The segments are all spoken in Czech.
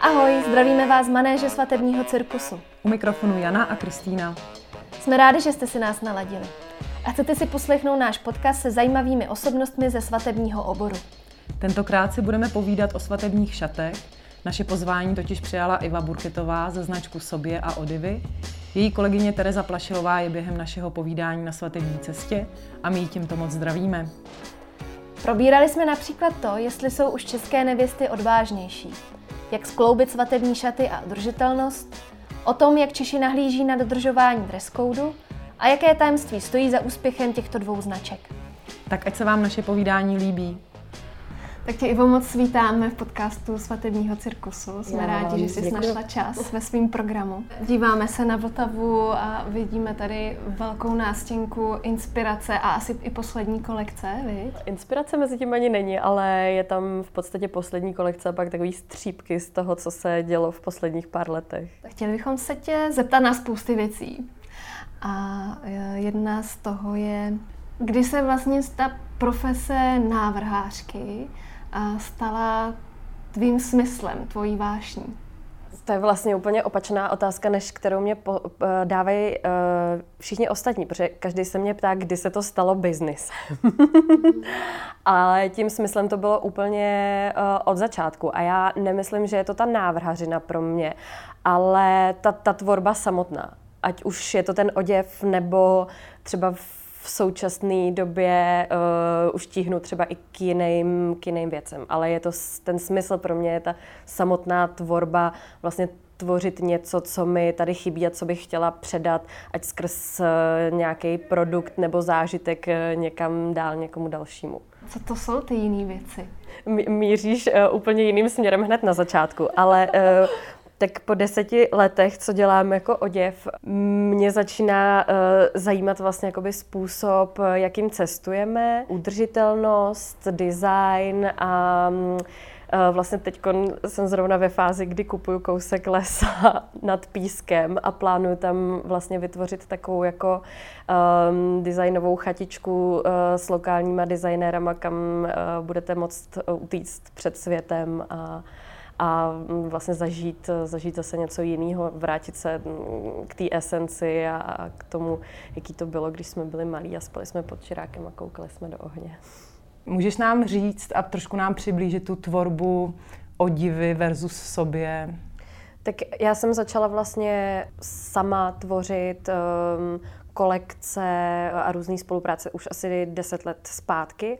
Ahoj, zdravíme vás z manéže svatebního cirkusu. U mikrofonu Jana a Kristýna. Jsme rádi, že jste si nás naladili. A chcete si poslechnout náš podcast se zajímavými osobnostmi ze svatebního oboru. Tentokrát si budeme povídat o svatebních šatech. Naše pozvání totiž přijala Iva Burketová ze značku Sobě a Odivy. Její kolegyně Tereza Plašilová je během našeho povídání na svatební cestě a my ji tímto moc zdravíme. Probírali jsme například to, jestli jsou už české nevěsty odvážnější, jak skloubit svatební šaty a udržitelnost, o tom, jak Češi nahlíží na dodržování dress codeu a jaké tajemství stojí za úspěchem těchto dvou značek. Tak ať se vám naše povídání líbí. Tak tě Ivo moc vítáme v podcastu Svatebního cirkusu. Jsme Já, rádi, že jsi děkuji. našla čas ve svém programu. Díváme se na Vltavu a vidíme tady velkou nástěnku inspirace a asi i poslední kolekce, viď? Inspirace mezi tím ani není, ale je tam v podstatě poslední kolekce a pak takový střípky z toho, co se dělo v posledních pár letech. Chtěli bychom se tě zeptat na spousty věcí. A e, jedna z toho je, kdy se vlastně ta profese návrhářky stala tvým smyslem, tvojí vášní? To je vlastně úplně opačná otázka, než kterou mě po, uh, dávají uh, všichni ostatní, protože každý se mě ptá, kdy se to stalo biznis. Ale tím smyslem to bylo úplně uh, od začátku. A já nemyslím, že je to ta návrhařina pro mě, ale ta, ta tvorba samotná. Ať už je to ten oděv, nebo třeba v v současné době uh, už tíhnu třeba i k jiným, k jiným věcem. Ale je to ten smysl pro mě, je ta samotná tvorba, vlastně tvořit něco, co mi tady chybí a co bych chtěla předat, ať skrz uh, nějaký produkt nebo zážitek uh, někam dál, někomu dalšímu. Co to jsou ty jiné věci? Míříš uh, úplně jiným směrem hned na začátku, ale uh, tak po deseti letech, co dělám jako oděv, mě začíná uh, zajímat vlastně jakoby způsob, jakým cestujeme, udržitelnost, design a um, Vlastně teď jsem zrovna ve fázi, kdy kupuju kousek lesa nad pískem a plánuju tam vlastně vytvořit takovou jako um, designovou chatičku uh, s lokálníma designérama, kam uh, budete moct utíct před světem a a vlastně zažít, zažít zase něco jiného, vrátit se k té esenci a k tomu, jaký to bylo, když jsme byli malí a spali jsme pod čirákem a koukali jsme do ohně. Můžeš nám říct a trošku nám přiblížit tu tvorbu odivy versus sobě? Tak já jsem začala vlastně sama tvořit um, kolekce a různé spolupráce už asi deset let zpátky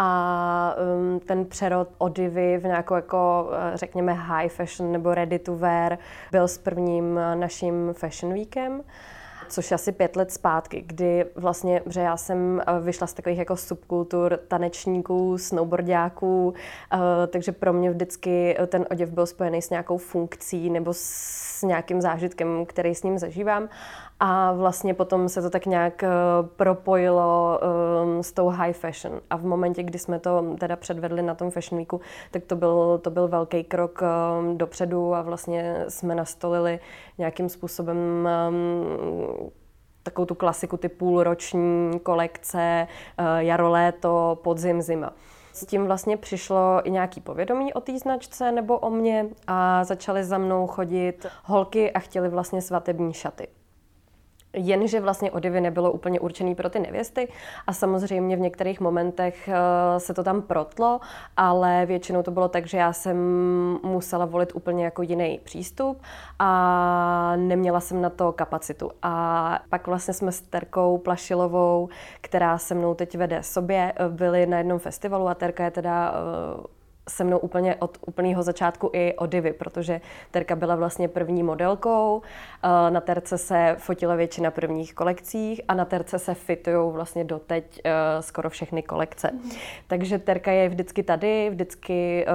a um, ten přerod odivy v nějakou jako, eh, řekněme, high fashion nebo ready to wear byl s prvním eh, naším fashion weekem což asi pět let zpátky, kdy vlastně, že já jsem eh, vyšla z takových jako subkultur tanečníků, snowboardiáků, takže pro mě vždycky ten oděv byl spojený s nějakou funkcí nebo s nějakým zážitkem, který s ním zažívám. A vlastně potom se to tak nějak propojilo um, s tou high fashion. A v momentě, kdy jsme to teda předvedli na tom Fashion Weeku, tak to byl, to byl velký krok um, dopředu a vlastně jsme nastolili nějakým způsobem um, takovou tu klasiku, ty půlroční kolekce, uh, jaro, léto, podzim, zima. S tím vlastně přišlo i nějaký povědomí o té značce nebo o mě a začaly za mnou chodit holky a chtěli vlastně svatební šaty. Jenže vlastně odivy nebylo úplně určený pro ty nevěsty a samozřejmě v některých momentech eh, se to tam protlo, ale většinou to bylo tak, že já jsem musela volit úplně jako jiný přístup a neměla jsem na to kapacitu. A pak vlastně jsme s Terkou Plašilovou, která se mnou teď vede sobě, byli na jednom festivalu a Terka je teda eh, se mnou úplně od úplného začátku i o divy, protože Terka byla vlastně první modelkou, eh, na Terce se fotila většina prvních kolekcích a na Terce se fitují vlastně doteď eh, skoro všechny kolekce. Mm. Takže Terka je vždycky tady, vždycky eh,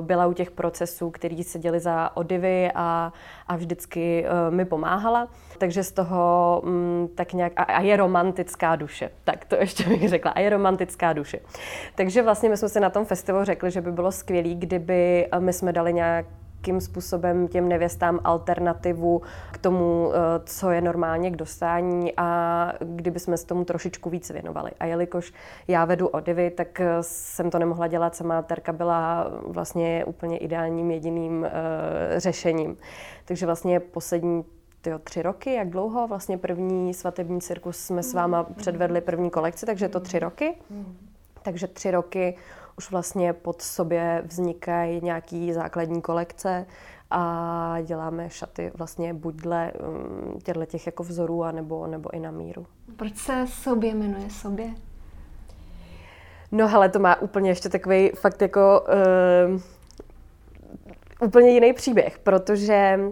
byla u těch procesů, který se děli za odivy a, a vždycky mi pomáhala. Takže z toho mm, tak nějak, a, a je romantická duše, tak to ještě bych řekla, a je romantická duše. Takže vlastně my jsme si na tom festivalu řekli, že by bylo skvělé, kdyby my jsme dali nějak nějakým způsobem těm nevěstám alternativu k tomu, eh, co je normálně k dostání a kdyby jsme se tomu trošičku víc věnovali. A jelikož já vedu odivy, tak eh, jsem to nemohla dělat sama. Terka byla vlastně úplně ideálním jediným uh, řešením. Takže vlastně poslední tyjo, tři roky, jak dlouho? Vlastně první svatební cirkus jsme s váma předvedli první kolekci, takže to tři roky. Takže tři roky už vlastně pod sobě vznikají nějaký základní kolekce a děláme šaty vlastně buď dle um, těchto těch jako vzorů, anebo, nebo i na míru. Proč se sobě jmenuje sobě? No hele, to má úplně ještě takový fakt jako uh, úplně jiný příběh, protože uh,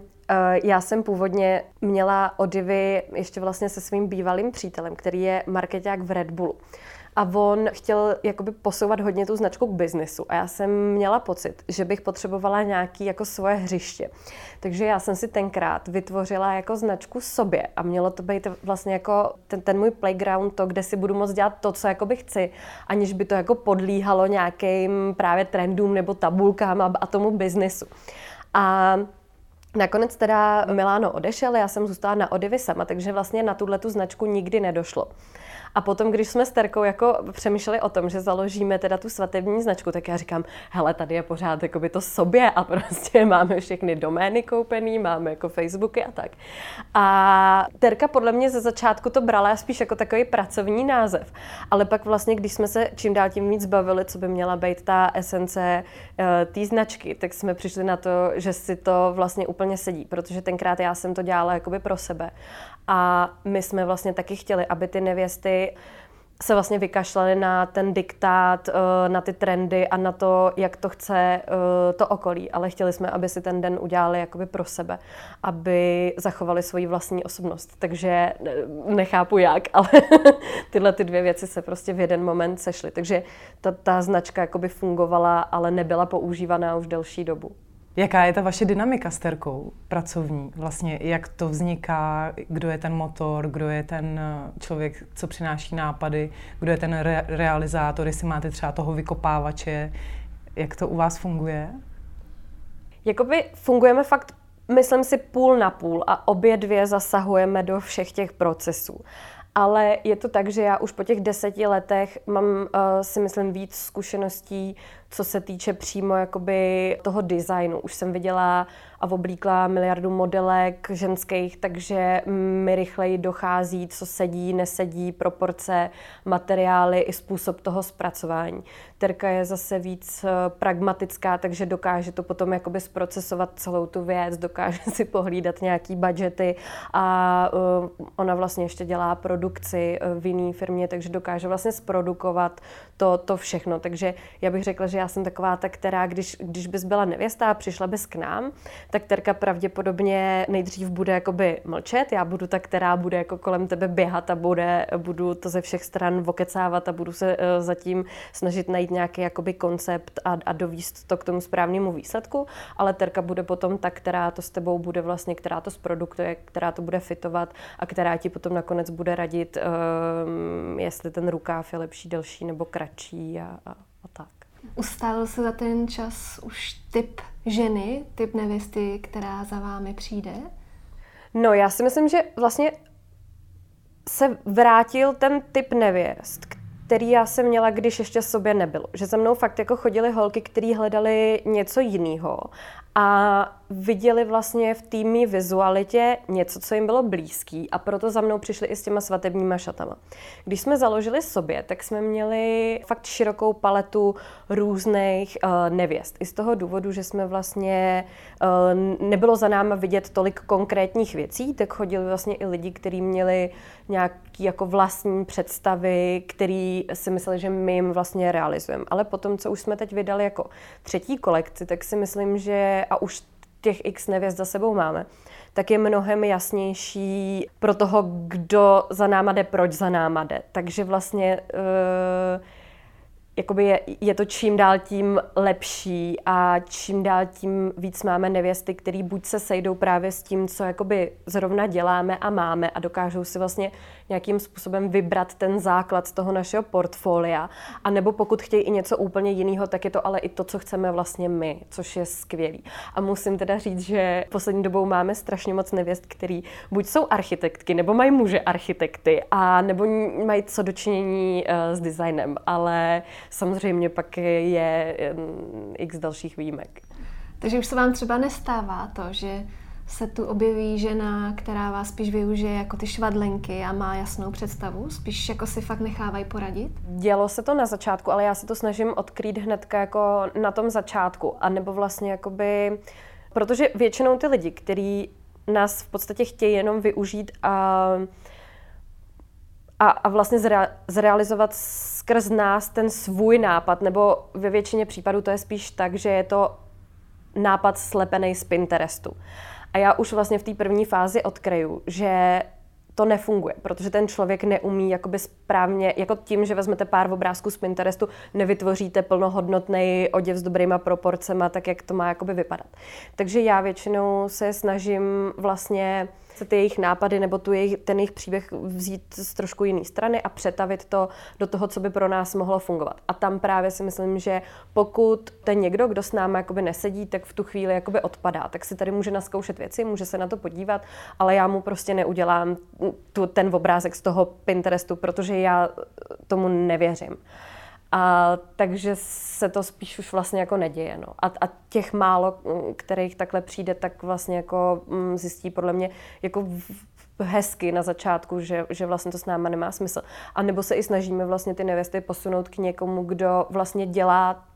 já jsem původně měla odivy ještě vlastně se svým bývalým přítelem, který je marketák v Red Bullu a on chtěl jakoby posouvat hodně tu značku k biznesu a já jsem měla pocit, že bych potřebovala nějaký jako svoje hřiště. Takže já jsem si tenkrát vytvořila jako značku sobě a mělo to být vlastně jako ten, ten můj playground, to, kde si budu moct dělat to, co jakoby chci, aniž by to jako podlíhalo nějakým právě trendům nebo tabulkám a, a tomu biznesu. A Nakonec teda Milano odešel, já jsem zůstala na Odivy sama, takže vlastně na tuhle tu značku nikdy nedošlo. A potom, když jsme s Terkou jako přemýšleli o tom, že založíme teda tu svatební značku, tak já říkám, hele, tady je pořád jako by to sobě a prostě máme všechny domény koupený, máme jako Facebooky a tak. A Terka podle mě ze začátku to brala spíš jako takový pracovní název. Ale pak vlastně, když jsme se čím dál tím víc bavili, co by měla být ta esence uh, té značky, tak jsme přišli na to, že si to vlastně úplně sedí, protože tenkrát já jsem to dělala jakoby pro sebe. A my jsme vlastně taky chtěli, aby ty nevěsty se vlastně vykašlali na ten diktát, eh, na ty trendy a na to, jak to chce eh, to okolí. Ale chtěli jsme, aby si ten den udělali jakoby pro sebe, aby zachovali svoji vlastní osobnost. Takže eh, nechápu jak, ale tyhle ty dvě věci se prostě v jeden moment sešly. Takže ta, ta značka jakoby fungovala, ale nebyla používaná už delší dobu. Jaká je ta vaše dynamika s Terkou pracovní? Vlastně jak to vzniká, kdo je ten motor, kdo je ten eh, člověk, co přináší nápady, kdo je ten re- realizátor, jestli máte třeba toho vykopávače, jak to u vás funguje? Jakoby fungujeme fakt, myslím si, půl na půl a obě dvě zasahujeme do všech těch procesů ale je to tak, že já už po těch deseti letech mám, uh, si myslím, víc zkušeností, co se týče přímo jakoby toho designu. Už jsem viděla a oblíkla miliardu modelek ženských, takže mi rychleji dochází, co sedí, nesedí, proporce, materiály i způsob toho zpracování. Terka je zase víc eh, pragmatická, takže dokáže to potom jakoby zprocesovat celou tu věc, dokáže si pohlídat nějaký budgety a uh, ona vlastně ještě dělá produkci uh, v jiné firmě, takže dokáže vlastně zprodukovat to, to všechno. Takže já bych řekla, že já jsem taková ta, která, když, když bys byla nevěsta a přišla bys k nám, tak Terka pravděpodobně nejdřív bude jakoby mlčet, já budu ta, která bude jako kolem tebe běhat a bude, budu to ze všech stran vokecávat a budu se uh, zatím snažit najít nějaký jakoby koncept a, a dovíst to k tomu správnému výsledku, ale Terka bude potom ta, která to s tebou bude vlastně, která to zproduktuje, která to bude fitovat a která ti potom nakonec bude radit, um, jestli ten rukáv je lepší, delší nebo kratší a, a, a tak. Ustálil se za ten čas už typ ženy, typ nevěsty, která za vámi přijde? No, já si myslím, že vlastně se vrátil ten typ nevěst, který já jsem měla, když ještě sobě nebylo. Že za mnou fakt jako chodily holky, které hledali něco jiného a viděli vlastně v týmí vizualitě něco, co jim bylo blízký a proto za mnou přišli i s těma svatebníma šatama. Když jsme založili sobě, tak jsme měli fakt širokou paletu různých uh, nevěst. I z toho důvodu, že jsme vlastně, uh, nebylo za náma vidět tolik konkrétních věcí, tak chodili vlastně i lidi, kteří měli nějaký jako vlastní představy, který si mysleli, že my jim vlastně realizujeme. Ale potom, co už jsme teď vydali jako třetí kolekci, tak si myslím, že a už těch x nevěst za sebou máme, tak je mnohem jasnější pro toho, kdo za náma jde, proč za náma jde. Takže vlastně uh, jakoby je, je to čím dál tím lepší a čím dál tím víc máme nevěsty, který buď se sejdou právě s tím, co jakoby zrovna děláme a máme a dokážou si vlastně nějakým způsobem vybrat ten základ z toho našeho portfolia. A nebo pokud chtějí i něco úplně jiného, tak je to ale i to, co chceme vlastně my, což je skvělý. A musím teda říct, že poslední dobou máme strašně moc nevěst, který buď jsou architektky, nebo mají muže architekty, a nebo mají co dočinění uh, s designem, ale samozřejmě pak je um, x dalších výjimek. Takže už se vám třeba nestává to, že se tu objeví žena, která vás spíš využije jako ty švadlenky a má jasnou představu? Spíš jako si fakt nechávají poradit? Dělo se to na začátku, ale já se to snažím odkrýt hnedka jako na tom začátku. A nebo vlastně jakoby... Protože většinou ty lidi, kteří nás v podstatě chtějí jenom využít a a, a vlastně zre, zrealizovat skrz nás ten svůj nápad, nebo ve většině případů to je spíš tak, že je to nápad slepený z Pinterestu. A já už vlastně v té první fázi odkryju, že to nefunguje, protože ten člověk neumí jakoby správně, jako tím, že vezmete pár obrázků z Pinterestu, nevytvoříte plnohodnotný oděv s dobrýma proporcema, tak jak to má jakoby vypadat. Takže já většinou se snažím vlastně se ty jejich nápady nebo tu jejich, ten jejich příběh vzít z trošku jiné strany a přetavit to do toho, co by pro nás mohlo fungovat. A tam právě si myslím, že pokud ten někdo, kdo s námi jakoby nesedí, tak v tu chvíli jakoby odpadá. Tak si tady může naskoušet věci, může se na to podívat, ale já mu prostě neudělám tu, ten obrázek z toho Pinterestu, protože já tomu nevěřím. A takže se to spíš už vlastně jako neděje. No. A, a těch málo, mm, kterých takhle přijde, tak vlastně jako mm, zjistí podle mě jako hezky na začátku, že, že vlastně to s náma nemá smysl. A nebo se i snažíme vlastně ty nevěsty posunout k někomu, kdo vlastně dělá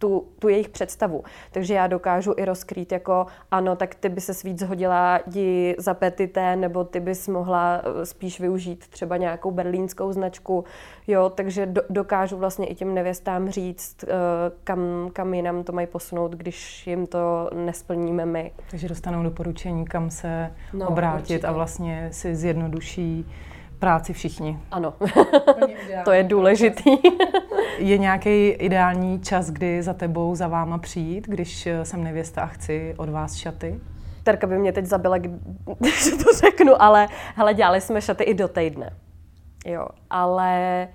tu, tu jejich představu. Takže já dokážu i rozkrýt jako ano, tak ty by se víc hodila di za petité, nebo ty bys mohla eh, spíš využít třeba nějakou berlínskou značku. Jo, takže do, dokážu vlastně i těm nevěstám říct, eh, kam, kam jinam to mají posunout, když jim to nesplníme my. Takže dostanou doporučení, kam se no, obrátit určitě. a vlastně si zjednoduší práci všichni. Ano, to je důležitý. je nějaký ideální čas, kdy za tebou, za váma přijít, když jsem nevěsta a chci od vás šaty? Terka by mě teď zabila, když to řeknu, ale hele, dělali jsme šaty i do týdne. Jo, ale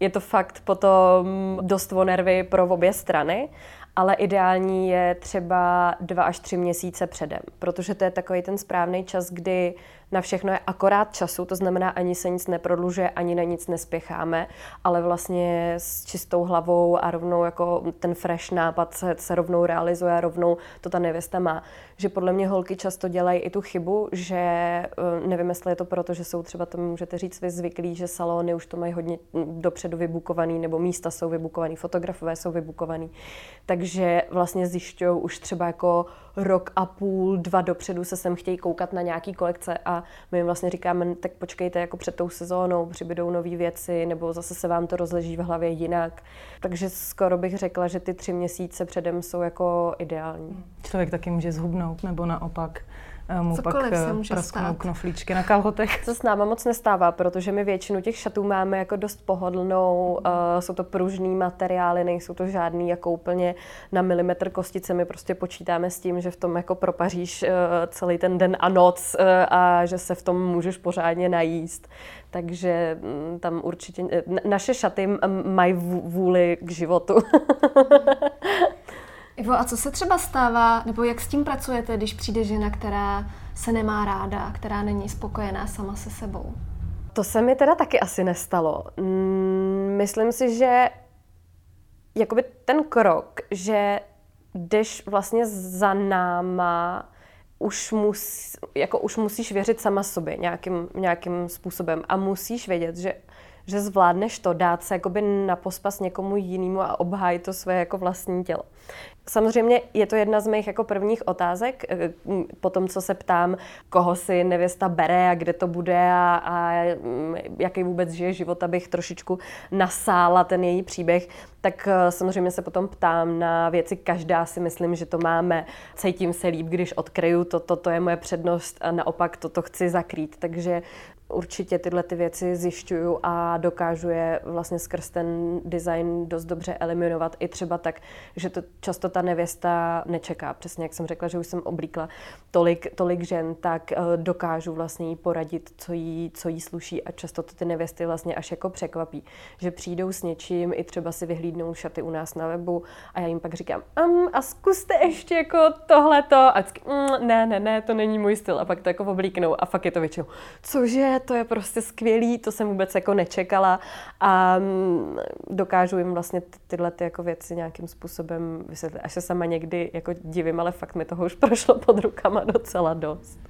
je to fakt potom dost o nervy pro obě strany ale ideální je třeba dva až tři měsíce předem, protože to je takový ten správný čas, kdy na všechno je akorát času, to znamená, ani se nic neprodlužuje, ani na nic nespěcháme, ale vlastně s čistou hlavou a rovnou jako ten fresh nápad se, se rovnou realizuje a rovnou to ta nevěsta má. Že podle mě holky často dělají i tu chybu, že eh, nevím, jestli je to proto, že jsou třeba, to můžete říct, vy zvyklí, že salony už to mají hodně dopředu vybukovaný, nebo místa jsou vybukovaný, fotografové jsou vybukovaný. Takže vlastně zjišťují už třeba jako rok a půl, dva dopředu se sem chtějí koukat na nějaký kolekce a my jim vlastně říkáme, tak počkejte jako před tou sezónou, přibydou nové věci, nebo zase se vám to rozleží v hlavě jinak. Takže skoro bych řekla, že ty tři měsíce předem jsou jako ideální. Člověk taky může zhubnout, nebo naopak mu Cokoliv pak eh, prasknou knoflíčky na kalhotech. To s náma moc nestává, protože my většinu těch šatů máme jako dost pohodlnou, uh, jsou to pružný materiály, nejsou to žádný jako úplně na milimetr kostice, my prostě počítáme s tím, že v tom jako propaříš uh, celý ten den a noc uh, a že se v tom můžeš pořádně najíst. Takže um, tam určitě, naše šaty mají vůli k životu. Ivo, a co se třeba stává, nebo jak s tím pracujete, když přijde žena, která se nemá ráda, která není spokojená sama se sebou? To se mi teda taky asi nestalo. Mm, myslím si, že jakoby ten krok, že jdeš vlastně za náma, už, mus, jako už musíš věřit sama sobě nějakým, nějakým způsobem a musíš vědět, že že zvládneš to, dát se jakoby na pospas někomu jinému a obhájit to své jako vlastní tělo. Samozřejmě je to jedna z mých jako prvních otázek, eh, po tom, co se ptám, koho si nevěsta bere a kde to bude a, a jaký vůbec žije život, abych trošičku nasála ten její příběh, tak eh, samozřejmě se potom ptám na věci, každá si myslím, že to máme. Cítím se líp, když odkryju, toto to je moje přednost a naopak toto chci zakrýt. Takže určitě tyhle ty věci zjišťuju a dokážu je vlastně skrz ten design dost dobře eliminovat i třeba tak, že to často ta nevěsta nečeká. Přesně jak jsem řekla, že už jsem oblíkla tolik, tolik žen, tak uh, dokážu vlastně jí poradit, co jí, co jí sluší a často to ty nevěsty vlastně až jako překvapí, že přijdou s něčím i třeba si vyhlídnou šaty u nás na webu a já jim pak říkám, um, a zkuste ještě jako tohleto a vždycky, mm, ne, ne, ne, to není můj styl a pak to jako oblíknou a fakt je to většinou, cože, to je prostě skvělý, to jsem vůbec jako nečekala a mm, dokážu jim vlastně tyhle ty jako věci nějakým způsobem vysvětlit. Až se sama někdy jako divím, ale fakt mi toho už prošlo pod rukama docela dost.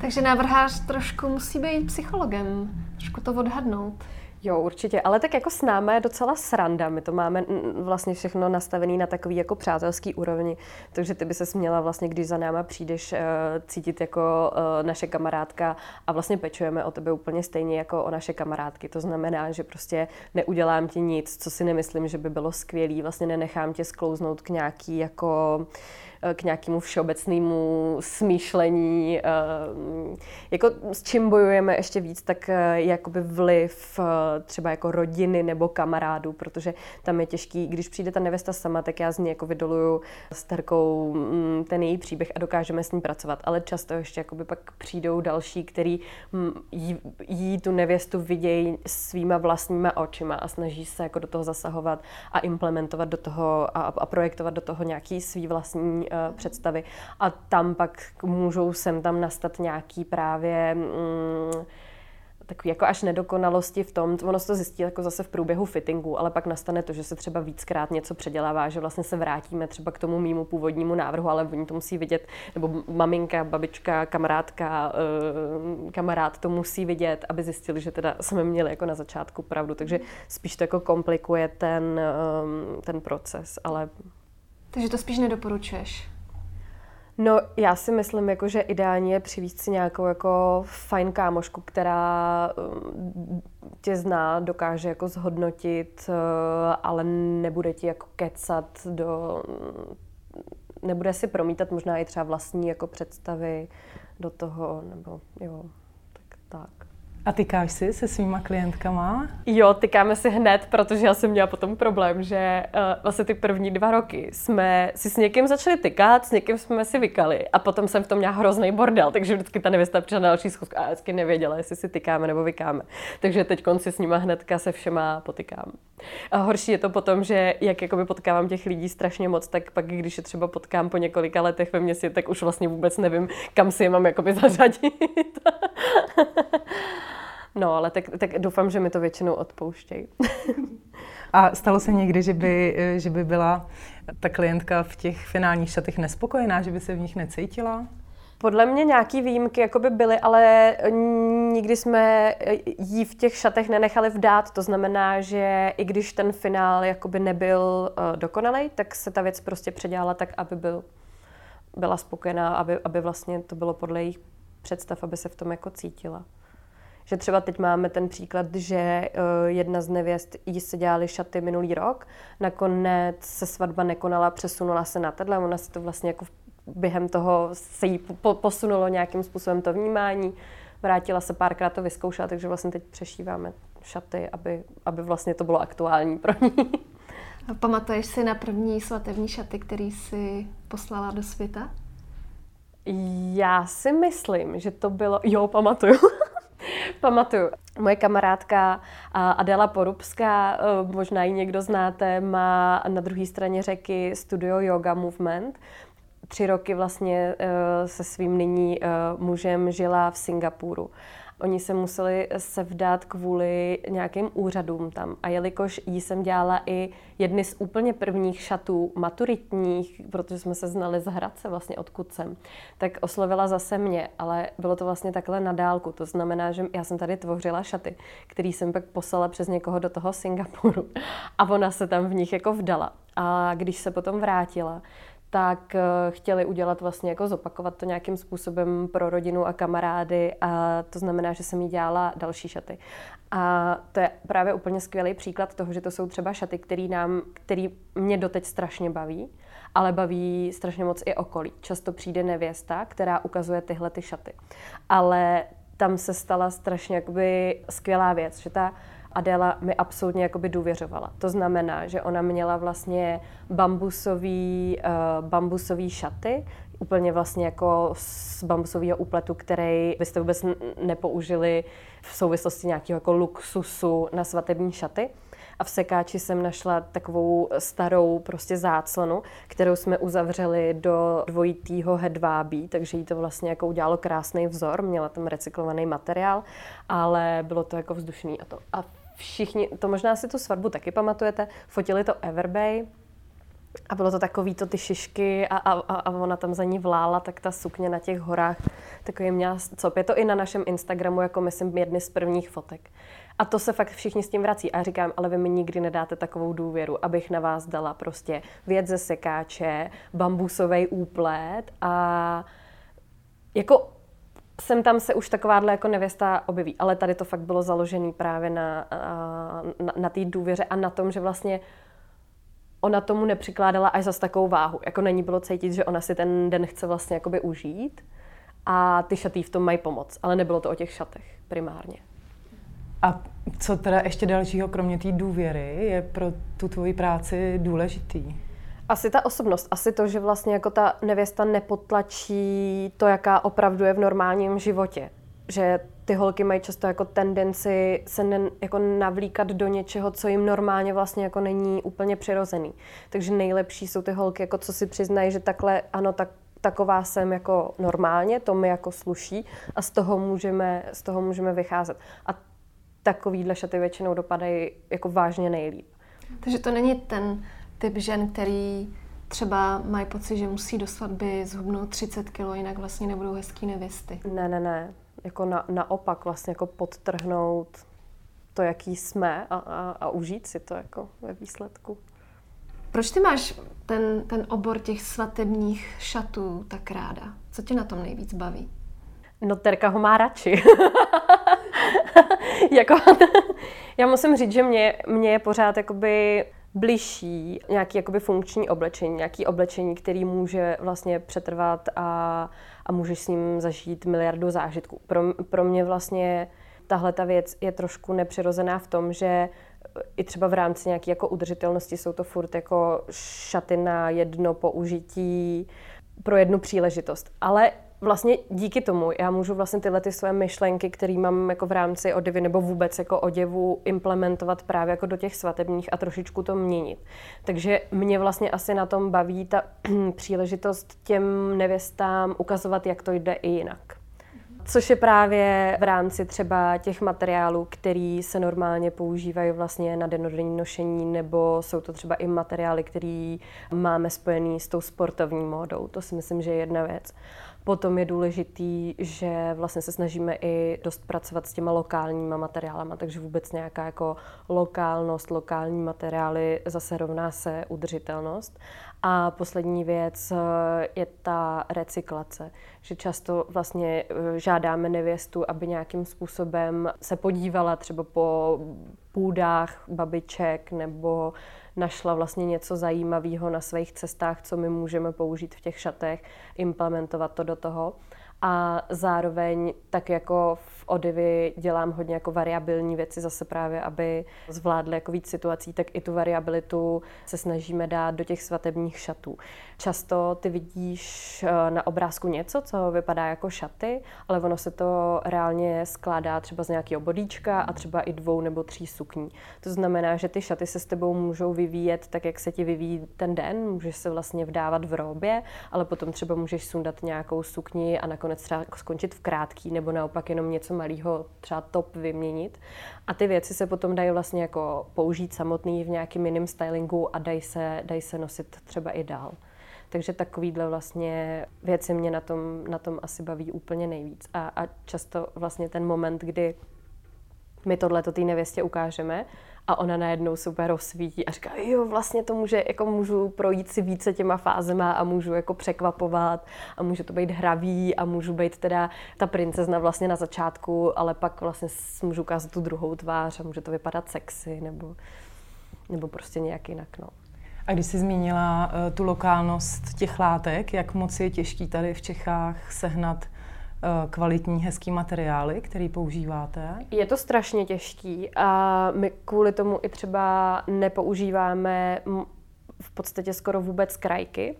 Takže návrhář trošku musí být psychologem, trošku to odhadnout. Jo, určitě, ale tak jako s námi je docela sranda. My to máme vlastně všechno nastavené na takový jako přátelský úrovni, takže ty by se směla vlastně, když za náma přijdeš, eh, cítit jako eh, naše kamarádka a vlastně pečujeme o tebe úplně stejně jako o naše kamarádky. To znamená, že prostě neudělám ti nic, co si nemyslím, že by bylo skvělý, vlastně nenechám tě sklouznout k nějaký jako k nějakému všeobecnému smýšlení. Eh, jako s čím bojujeme ještě víc, tak eh, jakoby vliv třeba jako rodiny nebo kamarádů, protože tam je těžký, když přijde ta nevěsta sama, tak já z ní jako vydoluju starkou mm, ten její příběh a dokážeme s ní pracovat. Ale často ještě jakoby pak přijdou další, který mm, jí, jí tu nevěstu vidějí svýma vlastníma očima a snaží se jako do toho zasahovat a implementovat do toho a, a projektovat do toho nějaký svý vlastní uh, představy. A tam pak můžou sem tam nastat nějaký právě mm, takový jako až nedokonalosti v tom, ono se to zjistí jako zase v průběhu fittingu, ale pak nastane to, že se třeba víckrát něco předělává, že vlastně se vrátíme třeba k tomu mýmu původnímu návrhu, ale oni to musí vidět, nebo maminka, babička, kamarádka, eh, kamarád to musí vidět, aby zjistili, že teda jsme měli jako na začátku pravdu, takže spíš to jako komplikuje ten, eh, ten proces, ale... Takže to spíš nedoporučuješ? No, já si myslím, jako, že ideálně je přivést si nějakou jako fajn kámošku, která um, tě zná, dokáže jako zhodnotit, uh, ale nebude ti jako kecat do... Nebude si promítat možná i třeba vlastní jako představy do toho, nebo jo, tak tak. A tykáš si se svýma klientkama? Jo, tykáme si hned, protože já jsem měla potom problém, že uh, vlastně ty první dva roky jsme si s někým začali tykat, s někým jsme si vykali a potom jsem v tom měla hrozný bordel, takže vždycky ta nevěsta přišla na další schůzku a vždycky nevěděla, jestli si tykáme nebo vykáme. Takže teď konci s nima hnedka se všema potykám. A horší je to potom, že jak jakoby potkávám těch lidí strašně moc, tak pak když je třeba potkám po několika letech ve městě, tak už vlastně vůbec nevím, kam si je mám jakoby zařadit. No, ale tak, tak doufám, že mi to většinou odpouštějí. A stalo se někdy, že by, že by byla ta klientka v těch finálních šatech nespokojená, že by se v nich necítila? Podle mě nějaký výjimky jako by byly, ale nikdy jsme jí v těch šatech nenechali vdát. To znamená, že i když ten finál jakoby nebyl uh, dokonalý, tak se ta věc prostě předělala tak, aby byl, byla spokojená, aby, aby vlastně to bylo podle jejich představ, aby se v tom jako cítila. Že třeba teď máme ten příklad, že eh, jedna z nevěst jí se dělali šaty minulý rok, nakonec se svatba nekonala, přesunula se na tenhle, ona si to vlastně jako během toho se jí po, posunulo nějakým způsobem to vnímání, vrátila se párkrát to vyzkoušela, takže vlastně teď přešíváme šaty, aby, aby vlastně to bylo aktuální pro ní. A pamatuješ si na první svatební šaty, který si poslala do světa? Já si myslím, že to bylo... Jo, pamatuju. Pamatuju. Moje kamarádka Adela Porubská, eh, možná ji někdo znáte, má na druhé straně řeky studio Yoga Movement. Tři roky vlastně eh, se svým nyní eh, mužem žila v Singapuru. Oni se museli sevdát kvůli nějakým úřadům tam. A jelikož jí jsem dělala i jedny z úplně prvních šatů maturitních, protože jsme se znali z Hradce vlastně odkud jsem, tak oslovila zase mě, ale bylo to vlastně takhle na dálku. To znamená, že já jsem tady tvořila šaty, který jsem pak poslala přes někoho do toho Singapuru a ona se tam v nich jako vdala. A když se potom vrátila, tak eh, chtěli udělat vlastně jako zopakovat to nějakým způsobem pro rodinu a kamarády a to znamená, že jsem jí dělala další šaty. A to je právě úplně skvělý příklad toho, že to jsou třeba šaty, který, nám, který mě doteď strašně baví, ale baví strašně moc i okolí. Často přijde nevěsta, která ukazuje tyhle ty šaty. Ale tam se stala strašně jakoby skvělá věc, že ta Adela mi absolutně jakoby důvěřovala. To znamená, že ona měla vlastně bambusový, uh, bambusový šaty, úplně vlastně jako z bambusového úpletu, který byste vůbec nepoužili v souvislosti nějakého jako luxusu na svatební šaty a v sekáči jsem našla takovou starou prostě záclonu, kterou jsme uzavřeli do dvojitýho hedvábí, takže jí to vlastně jako udělalo krásný vzor, měla tam recyklovaný materiál, ale bylo to jako vzdušný a to. A všichni, to možná si tu svatbu taky pamatujete, fotili to Everbay, a bylo to takový to ty šišky a, a, a ona tam za ní vlála, tak ta sukně na těch horách takový měla cop. Je to i na našem Instagramu, jako myslím, jedny z prvních fotek. A to se fakt všichni s tím vrací. A říkám, ale vy mi nikdy nedáte takovou důvěru, abych na vás dala prostě věc ze sekáče, bambusový úplet a jako sem tam se už takováhle jako nevěsta objeví, ale tady to fakt bylo založené právě na, na, na té důvěře a na tom, že vlastně ona tomu nepřikládala až zas takovou váhu. Jako není bylo cítit, že ona si ten den chce vlastně jakoby užít a ty šaty v tom mají pomoc, ale nebylo to o těch šatech primárně. A co teda ještě dalšího, kromě té důvěry, je pro tu tvoji práci důležitý? Asi ta osobnost, asi to, že vlastně jako ta nevěsta nepotlačí to, jaká opravdu je v normálním životě. Že ty holky mají často jako tendenci se ne, jako navlíkat do něčeho, co jim normálně vlastně jako není úplně přirozený. Takže nejlepší jsou ty holky, jako co si přiznají, že takhle, ano, tak taková jsem jako normálně, to mi jako sluší a z toho můžeme, z toho můžeme vycházet. A takovýhle šaty většinou dopadají jako vážně nejlíp. Takže to není ten typ žen, který třeba mají pocit, že musí do svatby zhubnout 30 kg, jinak vlastně nebudou hezký nevěsty. Ne, ne, ne. Jako na, naopak vlastně jako podtrhnout to, jaký jsme a, a, a užít si to jako ve výsledku. Proč ty máš ten, ten obor těch svatebních šatů tak ráda? Co tě na tom nejvíc baví? No Terka ho má radši. jako, já musím říct, že mě, mě je pořád jakoby bližší nějaký jakoby funkční oblečení, nějaký oblečení, který může vlastně přetrvat a, a můžeš s ním zažít miliardu zážitků. Pro, pro mě vlastně tahle ta věc je trošku nepřirozená v tom, že i třeba v rámci nějaké jako udržitelnosti jsou to furt jako šaty na jedno použití pro jednu příležitost. Ale vlastně díky tomu já můžu vlastně tyhle ty své myšlenky, které mám jako v rámci odivy nebo vůbec jako oděvu implementovat právě jako do těch svatebních a trošičku to měnit. Takže mě vlastně asi na tom baví ta příležitost těm nevěstám ukazovat, jak to jde i jinak. Což je právě v rámci třeba těch materiálů, který se normálně používají vlastně na denodenní nošení, nebo jsou to třeba i materiály, které máme spojený s tou sportovní módou. To si myslím, že je jedna věc. Potom je důležitý, že vlastně se snažíme i dost pracovat s těma lokálníma materiálama, takže vůbec nějaká jako lokálnost, lokální materiály zase rovná se udržitelnost. A poslední věc eh, je ta recyklace, že často vlastně eh, žádáme nevěstu, aby nějakým způsobem se podívala třeba po půdách babiček nebo našla vlastně něco zajímavého na svých cestách, co my můžeme použít v těch šatech, implementovat to do toho. A zároveň tak jako v Odivy dělám hodně jako variabilní věci zase právě, aby zvládly jako víc situací, tak i tu variabilitu se snažíme dát do těch svatebních šatů. Často ty vidíš eh, na obrázku něco, co vypadá jako šaty, ale ono se to reálně skládá třeba z nějakého bodíčka a třeba i dvou nebo tří sukní. To znamená, že ty šaty se s tebou můžou vyvíjet tak, jak se ti vyvíjí ten den, můžeš se vlastně vdávat v robě, ale potom třeba můžeš sundat nějakou sukni a nakonec třeba skončit v krátký nebo naopak jenom něco malého, třeba top vyměnit. A ty věci se potom dají vlastně jako použít samotný v nějakým jiném stylingu a dají se, dají se nosit třeba i dál. Takže takovýhle vlastně věci mě na tom, na tom asi baví úplně nejvíc. A, a často vlastně ten moment, kdy my tohle té nevěstě ukážeme a ona najednou super rozsvítí a říká, jo, vlastně to může, jako můžu projít si více těma fázema a můžu jako překvapovat a může to být hravý a můžu být teda ta princezna vlastně na začátku, ale pak vlastně můžu ukázat tu druhou tvář a může to vypadat sexy nebo, nebo prostě nějak jinak, no. A když jsi zmínila uh, tu lokálnost těch látek, jak moc je těžký tady v Čechách sehnat kvalitní, hezký materiály, který používáte? Je to strašně těžký a my kvůli tomu i třeba nepoužíváme v podstatě skoro vůbec krajky,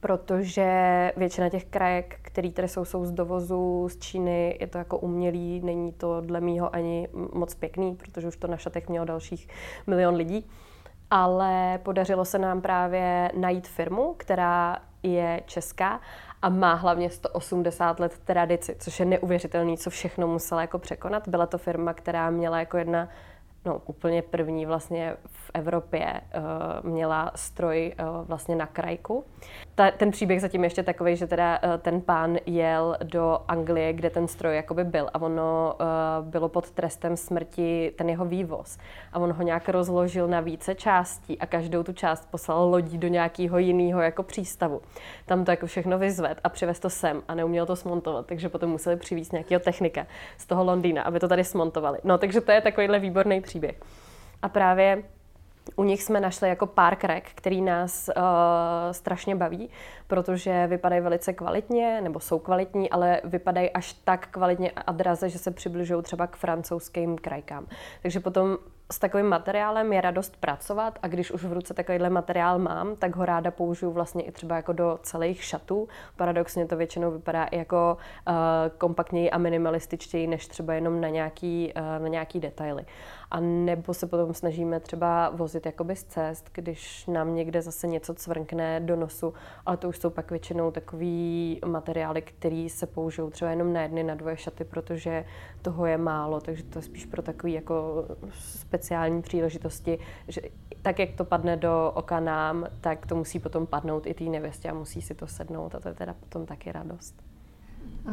protože většina těch krajek, které tady jsou, jsou z dovozu z Číny, je to jako umělý, není to dle mýho ani moc pěkný, protože už to na šatech mělo dalších milion lidí. Ale podařilo se nám právě najít firmu, která je česká a má hlavně 180 let tradici, což je neuvěřitelné, co všechno musela jako překonat. Byla to firma, která měla jako jedna no, úplně první vlastně v Evropě uh, měla stroj uh, vlastně na krajku. Ta, ten příběh zatím ještě takový, že teda uh, ten pán jel do Anglie, kde ten stroj jakoby byl a ono uh, bylo pod trestem smrti ten jeho vývoz. A on ho nějak rozložil na více částí a každou tu část poslal lodí do nějakého jiného jako přístavu. Tam to jako všechno vyzved a přivez to sem a neuměl to smontovat, takže potom museli přivést nějakého technika z toho Londýna, aby to tady smontovali. No, takže to je takovýhle výborný příběh. A právě u nich jsme našli jako pár krek, který nás uh, strašně baví, protože vypadají velice kvalitně, nebo jsou kvalitní, ale vypadají až tak kvalitně a draze, že se přibližují třeba k francouzským krajkám. Takže potom s takovým materiálem je radost pracovat a když už v ruce takovýhle materiál mám, tak ho ráda použiju vlastně i třeba jako do celých šatů. Paradoxně to většinou vypadá i jako uh, kompaktněji a minimalističtěji, než třeba jenom na nějaký, uh, na nějaký detaily. A nebo se potom snažíme třeba vozit jakoby z cest, když nám někde zase něco cvrkne do nosu, ale to už jsou pak většinou takový materiály, které se použijou třeba jenom na jedny, na dvoje šaty, protože toho je málo, takže to je spíš pro takový jako speciální příležitosti, že tak, jak to padne do oka nám, tak to musí potom padnout i té nevěstě a musí si to sednout a to je teda potom taky radost.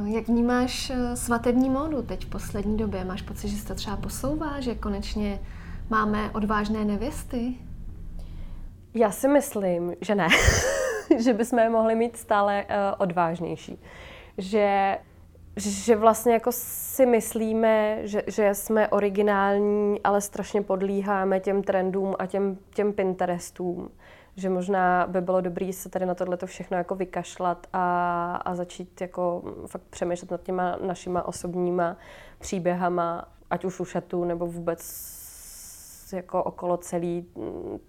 Jak vnímáš eh, svatební módu teď v poslední době? Máš pocit, že se to třeba posouvá, že konečně máme odvážné nevěsty? Já si myslím, že ne. že bychom je mohli mít stále uh, odvážnější. Že, že vlastně jako si myslíme, že, že jsme originální, ale strašně podlíháme těm trendům a těm, těm Pinterestům. Že možná by bylo dobré se tady na tohle všechno jako vykašlat a, a začít jako fakt přemýšlet nad těma našima osobníma příběhama, ať už u šatů nebo vůbec jako okolo celý,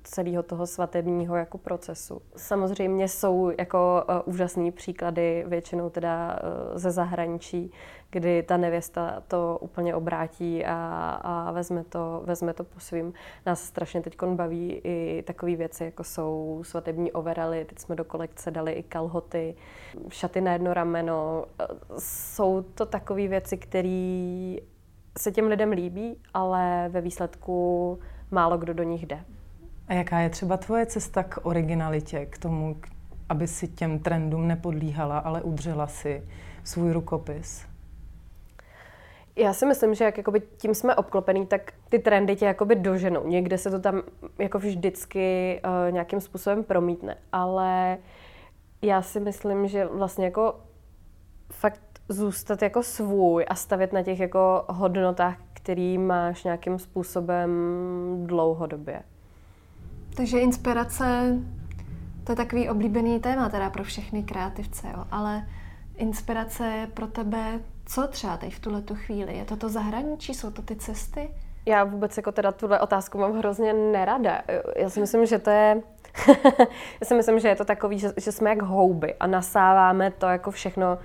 celého toho svatebního jako procesu. Samozřejmě jsou jako uh, úžasný příklady, většinou teda uh, ze zahraničí, kdy ta nevěsta to úplně obrátí a, a vezme, to, vezme to po svým. Nás strašně teď baví i takové věci, jako jsou svatební overaly, teď jsme do kolekce dali i kalhoty, šaty na jedno rameno. Jsou to takové věci, které se těm lidem líbí, ale ve výsledku málo kdo do nich jde. A jaká je třeba tvoje cesta k originalitě, k tomu, aby si těm trendům nepodlíhala, ale udržela si svůj rukopis? Já si myslím, že jak jakoby tím jsme obklopený, tak ty trendy tě jakoby doženou. Někde se to tam jako vždycky uh, nějakým způsobem promítne, ale já si myslím, že vlastně jako fakt zůstat jako svůj a stavět na těch jako hodnotách, který máš nějakým způsobem dlouhodobě. Takže inspirace, to je takový oblíbený téma teda pro všechny kreativce, jo. ale inspirace je pro tebe co třeba teď v tuhle tu chvíli? Je to to zahraničí, jsou to ty cesty? Já vůbec jako teda tuhle otázku mám hrozně nerada. Já si myslím, že to je... Já si myslím, že je to takový, že, že jsme jak houby a nasáváme to jako všechno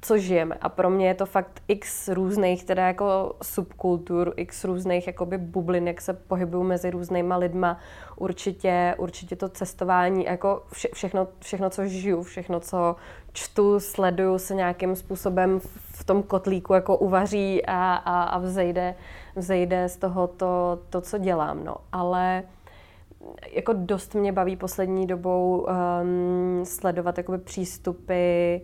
co žijeme. A pro mě je to fakt x různých teda jako subkultur, x různých jakoby bublin, jak se pohybuju mezi různýma lidma. Určitě, určitě to cestování, jako vše, všechno, všechno, co žiju, všechno, co čtu, sleduju, se nějakým způsobem v tom kotlíku jako uvaří a, a, a vzejde, vzejde z toho to, to, co dělám. No. Ale jako dost mě baví poslední dobou um, sledovat jakoby přístupy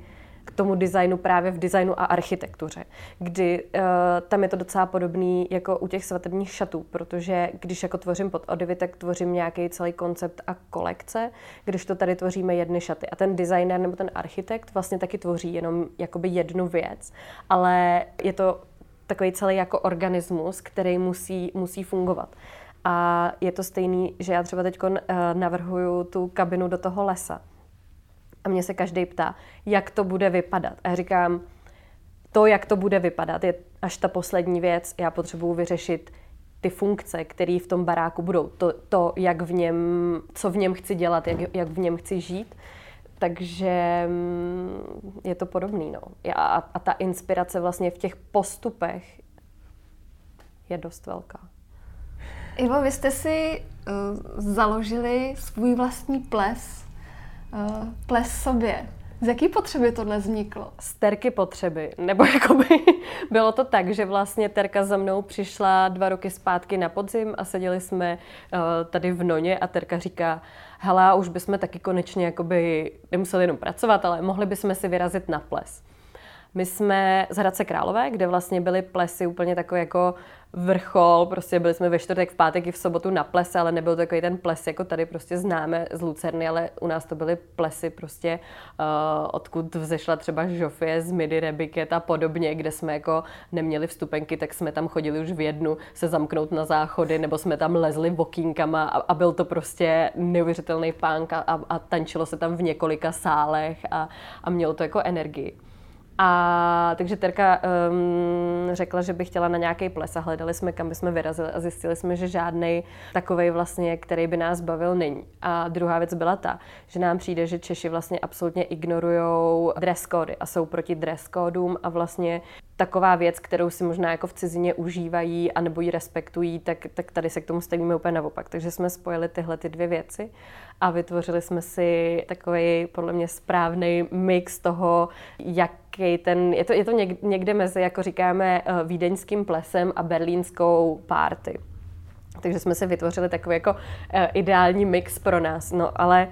tomu designu právě v designu a architektuře, kdy uh, tam je to docela podobný jako u těch svatebních šatů, protože když jako tvořím pod odivy, tak tvořím nějaký celý koncept a kolekce, když to tady tvoříme jedny šaty. A ten designer nebo ten architekt vlastně taky tvoří jenom jakoby jednu věc, ale je to takový celý jako organismus, který musí, musí fungovat. A je to stejný, že já třeba teď uh, navrhuju tu kabinu do toho lesa. A mě se každý ptá, jak to bude vypadat. A já říkám, to, jak to bude vypadat, je až ta poslední věc. Já potřebuji vyřešit ty funkce, které v tom baráku budou. To, to jak v něm, co v něm chci dělat, jak, jak v něm chci žít. Takže mm, je to podobný. No. A, a ta inspirace vlastně v těch postupech je dost velká. Ivo, vy jste si uh, založili svůj vlastní ples, uh, ples sobě. Z jaký potřeby tohle vzniklo? Z terky potřeby. Nebo jakoby bylo to tak, že vlastně Terka za mnou přišla dva roky zpátky na podzim a seděli jsme uh, tady v Noně a Terka říká, hele, už bychom taky konečně jakoby nemuseli jenom pracovat, ale mohli bychom si vyrazit na ples. My jsme z Hradce Králové, kde vlastně byly plesy úplně takové jako vrchol, prostě byli jsme ve čtvrtek, v pátek i v sobotu na plese, ale nebyl takový ten ples, jako tady prostě známe z Lucerny, ale u nás to byly plesy prostě, uh, odkud vzešla třeba Žofie z Midi Rebiket a podobně, kde jsme jako neměli vstupenky, tak jsme tam chodili už v jednu se zamknout na záchody, nebo jsme tam lezli vokínkama a, a byl to prostě neuvěřitelný pánk a, a tančilo se tam v několika sálech a, a mělo to jako energii. A takže Terka um, řekla, že by chtěla na nějaký ples a hledali jsme, kam bychom vyrazili a zjistili jsme, že žádný takový vlastně, který by nás bavil, není. A druhá věc byla ta, že nám přijde, že Češi vlastně absolutně ignorují dress cody a jsou proti dress codům a vlastně taková věc, kterou si možná jako v cizině užívají a nebo ji respektují, tak, tak tady se k tomu stavíme úplně naopak. Takže jsme spojili tyhle ty dvě věci a vytvořili jsme si takový podle mě správný mix toho, jaký ten, je to, je to někde mezi, jako říkáme, eh, vídeňským plesem a berlínskou party. Takže jsme si vytvořili takový jako eh, ideální mix pro nás. No ale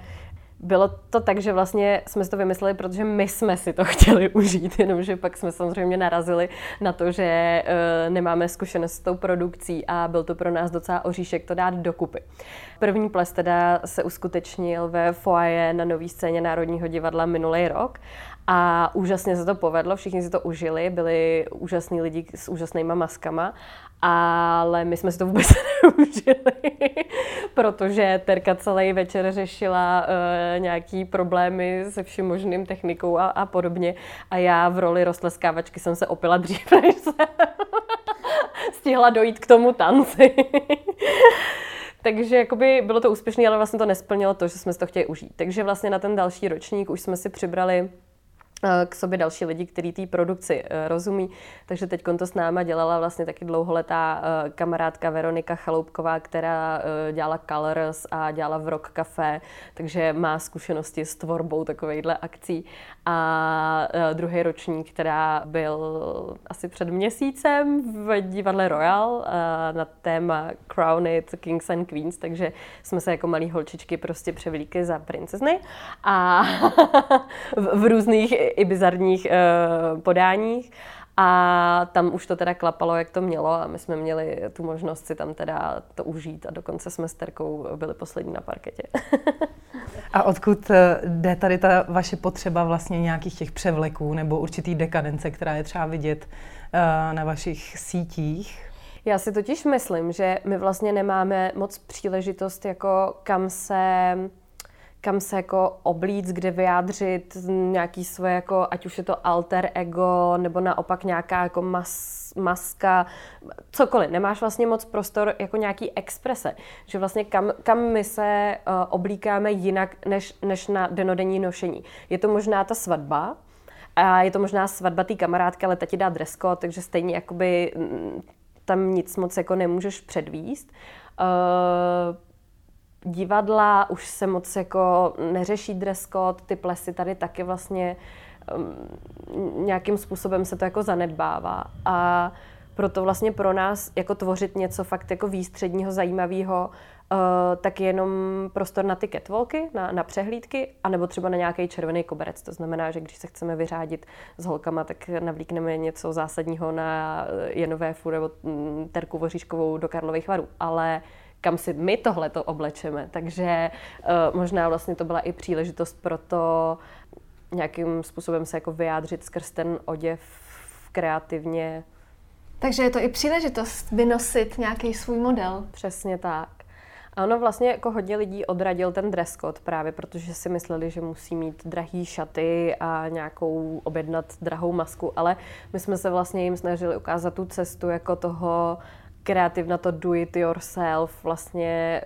bylo to tak, že vlastně jsme si to vymysleli, protože my jsme si to chtěli užít, jenomže pak jsme samozřejmě narazili na to, že uh, nemáme zkušenost s tou produkcí a byl to pro nás docela oříšek to dát dokupy. První ples teda se uskutečnil ve foaje na nový scéně Národního divadla minulý rok a úžasně se to povedlo, všichni si to užili, byli úžasní lidi s úžasnýma maskama ale my jsme si to vůbec neužili, protože Terka celý večer řešila uh, nějaký problémy se vším možným technikou a, a podobně a já v roli roztleskávačky jsem se opila dřív, než se stihla dojít k tomu tanci. Takže jakoby bylo to úspěšné, ale vlastně to nesplnilo to, že jsme si to chtěli užít. Takže vlastně na ten další ročník už jsme si přibrali k sobě další lidi, kteří té produkci eh, rozumí. Takže teď to s náma dělala vlastně taky dlouholetá eh, kamarádka Veronika Chaloupková, která dělala Colors a dělala v Rock Café, takže má zkušenosti s tvorbou takovýchhle akcí. A druhý ročník, která byl asi před měsícem v divadle Royal na téma Crown It Kings and Queens, takže jsme se jako malí holčičky prostě převlíkli za princezny a v různých i bizarních uh, podáních. A tam už to teda klapalo, jak to mělo a my jsme měli tu možnost si tam teda to užít a dokonce jsme s Terkou byli poslední na parketě. a odkud eh, jde tady ta vaše potřeba vlastně nějakých těch převleků nebo určitý dekadence, která je třeba vidět uh, na vašich sítích? Já si totiž myslím, že my vlastně nemáme moc příležitost, jako kam se kam se jako oblíc, kde vyjádřit nějaký svoje, jako, ať už je to alter ego, nebo naopak nějaká jako mas, maska, cokoliv. Nemáš vlastně moc prostor jako nějaký exprese. Že vlastně kam, kam my se uh, oblíkáme jinak, než, než na denodenní nošení. Je to možná ta svatba, a je to možná svatba té kamarádky, ale ta ti dá dress code, takže stejně jakoby tam nic moc jako nemůžeš předvíst. Uh, divadla už se moc jako neřeší dress code, ty plesy tady taky vlastně um, nějakým způsobem se to jako zanedbává. A proto vlastně pro nás jako tvořit něco fakt jako výstředního, zajímavého, uh, tak je jenom prostor na ty catwalky, na, na přehlídky, anebo třeba na nějaký červený koberec. To znamená, že když se chceme vyřádit s holkama, tak navlíkneme něco zásadního na Jenové fůr nebo mm, Terku Voříškovou do Karlových varů. Ale uh, kam si my tohle to oblečeme. Takže uh, možná vlastně to byla i příležitost pro to nějakým způsobem se jako vyjádřit skrz ten oděv kreativně. Takže je to i příležitost vynosit nějaký svůj model. Přesně tak. A ono vlastně jako hodně lidí odradil ten dress code právě, protože si mysleli, že musí mít drahý šaty a nějakou objednat drahou masku, ale my jsme se vlastně jim snažili ukázat tu cestu jako toho kreativna to do it yourself, vlastně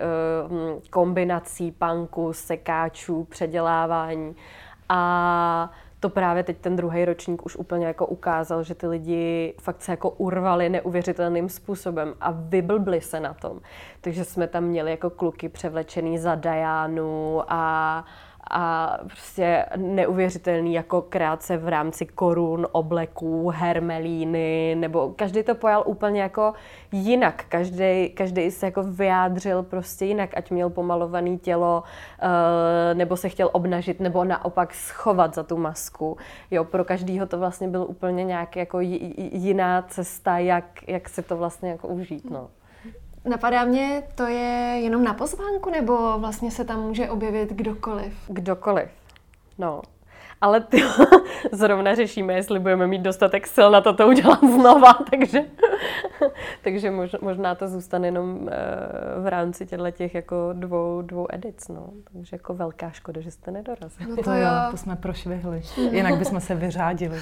uh, kombinací punku, sekáčů, předělávání. A to právě teď ten druhý ročník už úplně jako ukázal, že ty lidi fakt se jako urvali neuvěřitelným způsobem a vyblbli se na tom. Takže jsme tam měli jako kluky převlečený za Dianu a a prostě neuvěřitelný jako kreace v rámci korun, obleků, hermelíny, nebo každý to pojal úplně jako jinak. Každý, každý se jako vyjádřil prostě jinak, ať měl pomalovaný tělo, eh, nebo se chtěl obnažit, nebo naopak schovat za tu masku. Jo, pro každýho to vlastně byl úplně nějak jako jiná cesta, jak, jak se to vlastně jako užít, no. Napadá mě, to je jenom na pozvánku, nebo vlastně se tam může objevit kdokoliv? Kdokoliv. No, ale ty, zrovna řešíme, jestli budeme mít dostatek sil na to to udělat znova, takže, takže možná to zůstane jenom eh, v rámci těchto těch jako dvou, dvou edic, no. Takže jako velká škoda, že jste nedorazili. No to jo, to jsme prošvihli. Jinak bychom se vyřádili.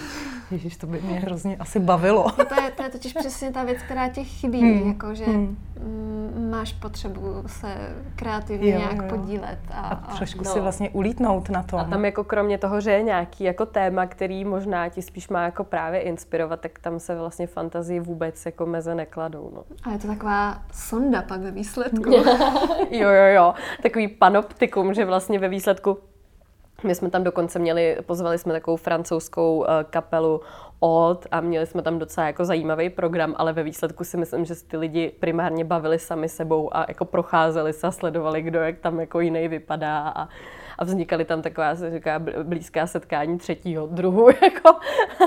Ježíš, to by mě hrozně asi bavilo. No to, je, to je totiž přesně ta věc, která tě chybí, hmm. jako že hmm. Máš potřebu se kreativně jo, nějak jo. podílet. A, a trošku no. si vlastně ulítnout na to. A tam jako kromě toho, že je nějaký jako téma, který možná ti spíš má jako právě inspirovat, tak tam se vlastně fantazii vůbec jako meze nekladou. No. A je to taková sonda pak ve výsledku. jo, jo, jo. Takový panoptikum, že vlastně ve výsledku my jsme tam dokonce měli, pozvali jsme takovou francouzskou uh, kapelu od a měli jsme tam docela jako zajímavý program, ale ve výsledku si myslím, že ty lidi primárně bavili sami sebou a jako procházeli se a sledovali, kdo jak tam jako jiný vypadá a a vznikaly tam taková, se říká, blízká setkání třetího druhu, jako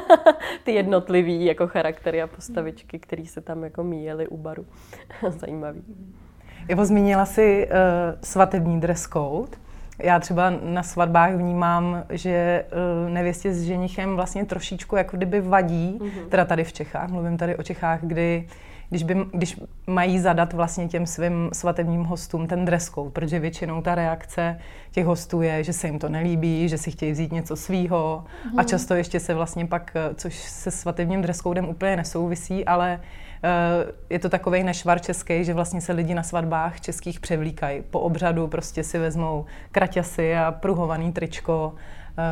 ty jednotlivý jako charaktery a postavičky, které se tam jako míjely u baru. Zajímavý. Ivo, zmínila si uh, svatební dress code. Já třeba na svatbách vnímám, že uh, nevěstě s ženichem vlastně trošičku jako kdyby vadí, mm-hmm. teda tady v Čechách, mluvím tady o Čechách, kdy když, by, když mají zadat vlastně těm svým svatebním hostům ten dress code, protože většinou ta reakce těch hostů je, že se jim to nelíbí, že si chtějí vzít něco svýho mm. a mhm. často ještě se vlastně pak, což se svatebním dress codem úplně nesouvisí, ale uh, je to takový nešvar český, že vlastně se lidi na svatbách českých převlíkají. Po obřadu prostě si vezmou kraťasy a pruhovaný tričko,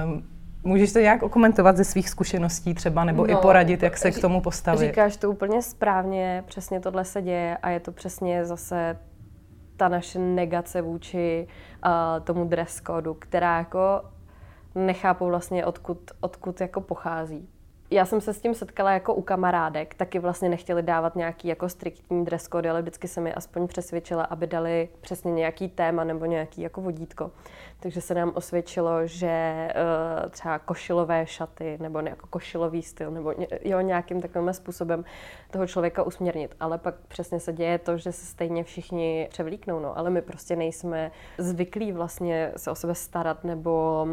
um, Můžeš to nějak okomentovat ze svých zkušeností třeba, nebo no, i poradit, jak se k tomu postavit? Říkáš to úplně správně, přesně tohle se děje a je to přesně zase ta naše negace vůči uh, tomu dress codu, která jako nechápu vlastně, odkud, odkud jako pochází já jsem se s tím setkala jako u kamarádek, taky vlastně nechtěli dávat nějaký jako striktní dress code, ale vždycky se mi aspoň přesvědčila, aby dali přesně nějaký téma nebo nějaký jako vodítko. Takže se nám osvědčilo, že uh, třeba košilové šaty nebo jako košilový styl nebo jo, nějakým takovým způsobem toho člověka usměrnit. Ale pak přesně se děje to, že se stejně všichni převlíknou, no, ale my prostě nejsme zvyklí vlastně se o sebe starat nebo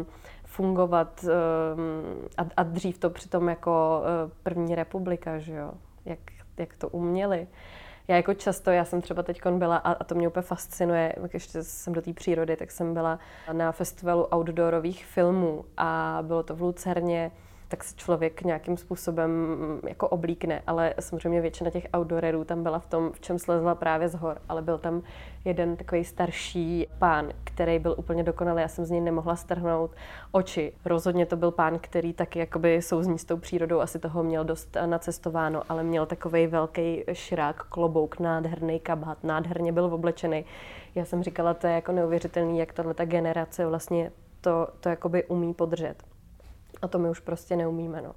fungovat ehm, a, a dřív to přitom jako eh, první republika, že jo, jak, jak to uměli. Já jako často, já jsem třeba teď byla, a, to mě úplně fascinuje, jak ještě jsem do té přírody, tak jsem byla na festivalu outdoorových filmů a bylo to v Lucerně, tak se člověk nějakým způsobem mm, jako oblíkne, ale samozřejmě většina těch outdoorerů tam byla v tom, v čem slezla právě z hor, ale byl tam jeden takový starší pán, který byl úplně dokonalý, já jsem z něj nemohla strhnout oči. Rozhodně to byl pán, který taky jakoby souzní s tou přírodou, asi toho měl dost eh, nacestováno, ale měl takový velký širák, klobouk, nádherný kabát, nádherně byl oblečený. Já jsem říkala, to je jako neuvěřitelný, jak tahle generace vlastně to, to jakoby umí podržet. A to my už prostě neumíme. No.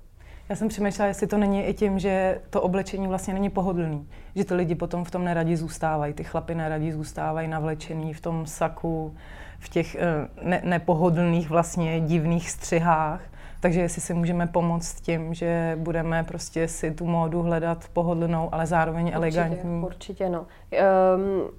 Já jsem přemýšlela, jestli to není i tím, že to oblečení vlastně není pohodlný. Že ty lidi potom v tom neradi zůstávají. Ty chlapy neradi zůstávají navlečený v tom saku, v těch eh, ne- nepohodlných vlastně divných střihách. Takže jestli si můžeme pomoct tím, že budeme prostě si tu módu hledat pohodlnou, ale zároveň určitě, elegantní. Určitě, no. Um,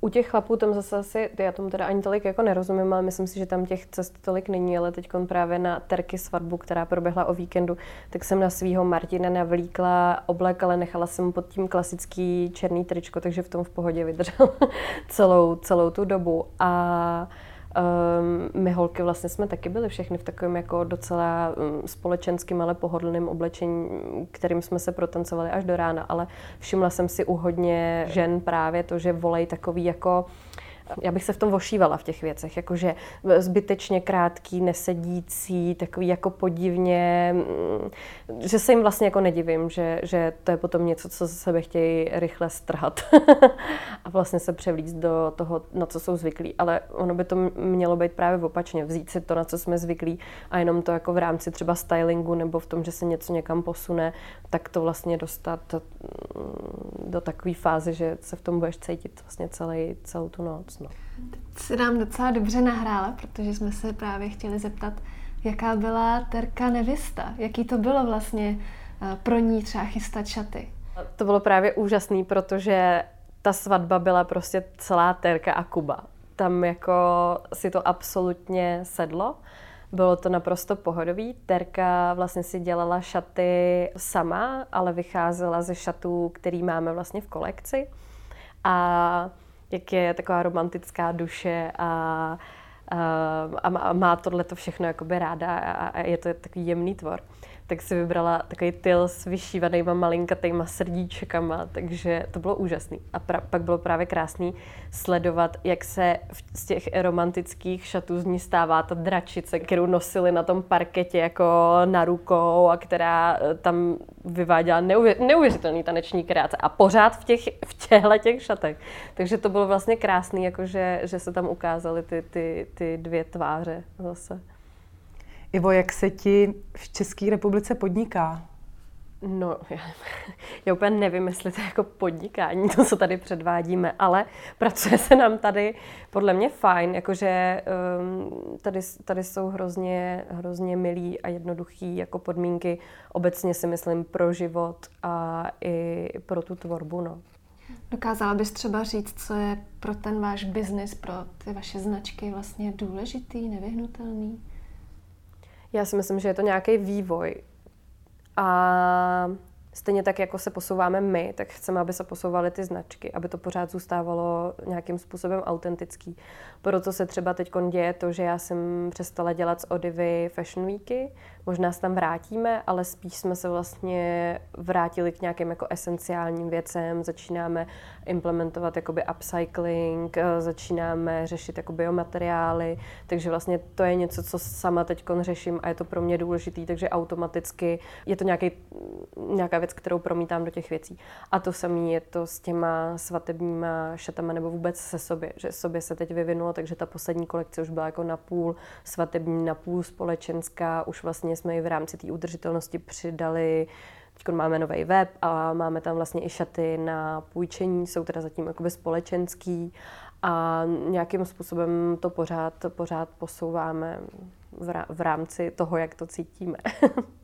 U těch chlapů tam zase asi, já tomu teda ani tolik jako nerozumím, ale myslím si, že tam těch cest tolik není, ale teď právě na terky svatbu, která proběhla o víkendu, tak jsem na svého Martina navlíkla oblek, ale nechala jsem pod tím klasický černý tričko, takže v tom v pohodě vydržel celou, celou tu dobu. A Um, my holky vlastně jsme taky byli všechny v takovém jako docela um, společenským, ale pohodlným oblečení, kterým jsme se protancovali až do rána, ale všimla jsem si u hodně žen právě to, že volej takový jako já bych se v tom vošívala v těch věcech, jakože zbytečně krátký, nesedící, takový jako podivně, mm, že se jim vlastně jako nedivím, že, že to je potom něco, co ze sebe chtějí rychle strhat a vlastně se převlíct do toho, na co jsou zvyklí. Ale ono by to mělo být právě opačně, vzít si to, na co jsme zvyklí a jenom to jako v rámci třeba stylingu nebo v tom, že se něco někam posune, tak to vlastně dostat mm, do takové fáze, že se v tom budeš cítit vlastně celý, celou tu noc. No. Teď si nám docela dobře nahrála, protože jsme se právě chtěli zeptat, jaká byla Terka nevěsta, jaký to bylo vlastně eh, pro ní třeba chystat šaty. To bylo právě úžasný, protože ta svatba byla prostě celá Terka a Kuba. Tam jako si to absolutně sedlo. Bylo to naprosto pohodový. Terka vlastně si dělala šaty sama, ale vycházela ze šatů, který máme vlastně v kolekci. A jak je taková romantická duše a, a, a má tohle to všechno jakoby ráda a, a je to takový jemný tvor tak si vybrala takový tyl s vyšívanýma malinkatýma srdíčkama, takže to bylo úžasný. A pra, pak bylo právě krásný sledovat, jak se v, z těch romantických šatů z ní stává ta dračice, kterou nosili na tom parketě jako na rukou a která eh, tam vyváděla neuvě, neuvěřitelný taneční kreace a pořád v, těch, v těchto těch šatech. Takže to bylo vlastně krásný, jakože, že se tam ukázaly ty, ty, ty dvě tváře zase. Ivo, jak se ti v České republice podniká? No, já, já úplně nevím, jestli to je jako podnikání, to, co tady předvádíme, ale pracuje se nám tady podle mě fajn, jakože um, tady, tady jsou hrozně, hrozně milý a jednoduchý jako podmínky, obecně si myslím pro život a i pro tu tvorbu, no. Dokázala bys třeba říct, co je pro ten váš biznis, pro ty vaše značky vlastně důležitý, nevyhnutelný? Já si myslím, že je to nějaký vývoj. A stejně tak, jako se posouváme my, tak chceme, aby se posouvaly ty značky, aby to pořád zůstávalo nějakým způsobem autentický. Proto se třeba teď děje to, že já jsem přestala dělat z Odivy Fashion Weeky, možná se tam vrátíme, ale spíš jsme se vlastně vrátili k nějakým jako esenciálním věcem, začínáme implementovat jakoby upcycling, eh, začínáme řešit jako biomateriály, takže vlastně to je něco, co sama teď řeším a je to pro mě důležitý, takže automaticky je to nějaký, nějaká věc, kterou promítám do těch věcí. A to samé je to s těma svatebníma šatama nebo vůbec se sobě, že sobě se teď vyvinulo, takže ta poslední kolekce už byla jako napůl svatební, napůl společenská, už vlastně jsme i v rámci té udržitelnosti přidali Teď máme nový web a máme tam vlastně i šaty na půjčení, jsou teda zatím jakoby společenský a nějakým způsobem to pořád, pořád posouváme v rámci toho, jak to cítíme.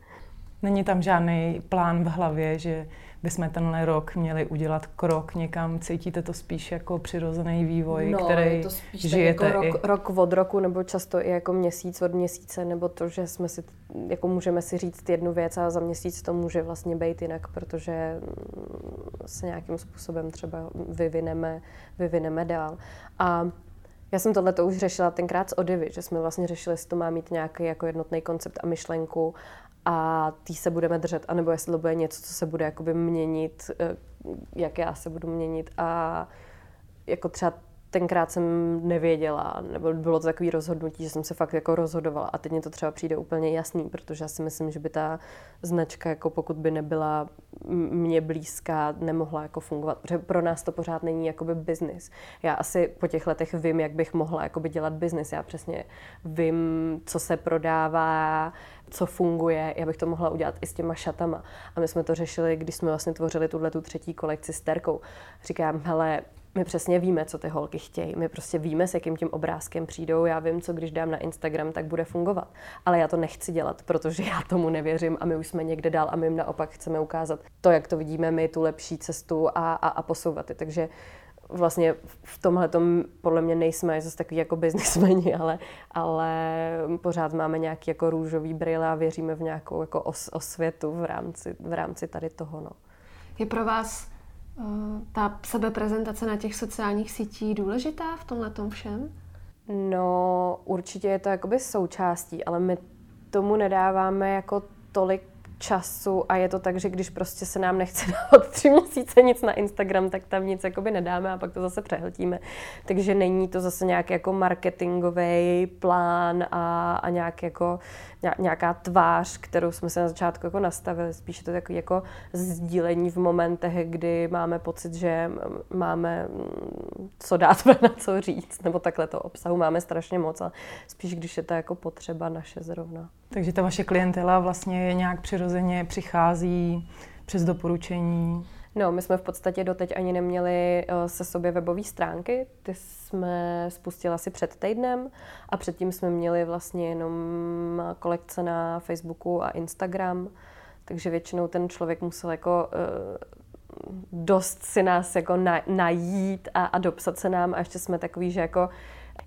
Není tam žádný plán v hlavě, že bychom tenhle rok měli udělat krok někam. Cítíte to spíš jako přirozený vývoj, no, který je to spíš žijete jako rok, i... rok od roku, nebo často i jako měsíc od měsíce, nebo to, že jsme si, jako můžeme si říct jednu věc a za měsíc to může vlastně být jinak, protože mm, se nějakým způsobem třeba vyvineme, vyvineme dál. A já jsem tohle už řešila tenkrát s Odivy, že jsme vlastně řešili, jestli to má mít nějaký jako jednotný koncept a myšlenku a tý se budeme držet, anebo jestli to bude něco, co se bude jakoby měnit, eh, jak já se budu měnit a jako třeba tenkrát jsem nevěděla, nebo bylo to takové rozhodnutí, že jsem se fakt jako rozhodovala a teď mě to třeba přijde úplně jasný, protože já si myslím, že by ta značka, jako pokud by nebyla mě blízká, nemohla jako fungovat, protože pro nás to pořád není jakoby business. Já asi po těch letech vím, jak bych mohla jakoby dělat business. Já přesně vím, co se prodává, co funguje, já bych to mohla udělat i s těma šatama. A my jsme to řešili, když jsme vlastně tvořili tuhle tu třetí kolekci s Terkou. Říkám, hele, my přesně víme, co ty holky chtějí. My prostě víme, s jakým tím obrázkem přijdou. Já vím, co když dám na Instagram, tak bude fungovat. Ale já to nechci dělat, protože já tomu nevěřím a my už jsme někde dál a my jim naopak chceme ukázat to, jak to vidíme my, tu lepší cestu a, a, a posouvat je. Takže vlastně v tomhle tom podle mě nejsme zase takový jako biznismeni, ale, ale pořád máme nějaký jako růžový brýle a věříme v nějakou jako os, osvětu v rámci, v rámci tady toho. No. Je pro vás ta sebeprezentace na těch sociálních sítích důležitá v tomhle tom všem? No, určitě je to jakoby součástí, ale my tomu nedáváme jako tolik času a je to tak, že když prostě se nám nechce dávat tři měsíce nic na Instagram, tak tam nic jakoby nedáme a pak to zase přehltíme. Takže není to zase nějaký jako marketingový plán a, a nějak jako nějaká tvář, kterou jsme se na začátku jako nastavili. Spíš to takový jako sdílení v momentech, kdy máme pocit, že máme mm, co dát na co říct, nebo takhle to obsahu máme strašně moc, ale spíš když je to jako potřeba naše zrovna. Takže ta vaše klientela vlastně nějak přirozeně přichází přes doporučení? No, my jsme v podstatě doteď ani neměli eh, se sobě webové stránky. Ty jsme spustili asi před týdnem a předtím jsme měli vlastně jenom kolekce na Facebooku a Instagram, takže většinou ten člověk musel jako uh, dost si nás jako na, najít a, a dopsat se nám a ještě jsme takový, že jako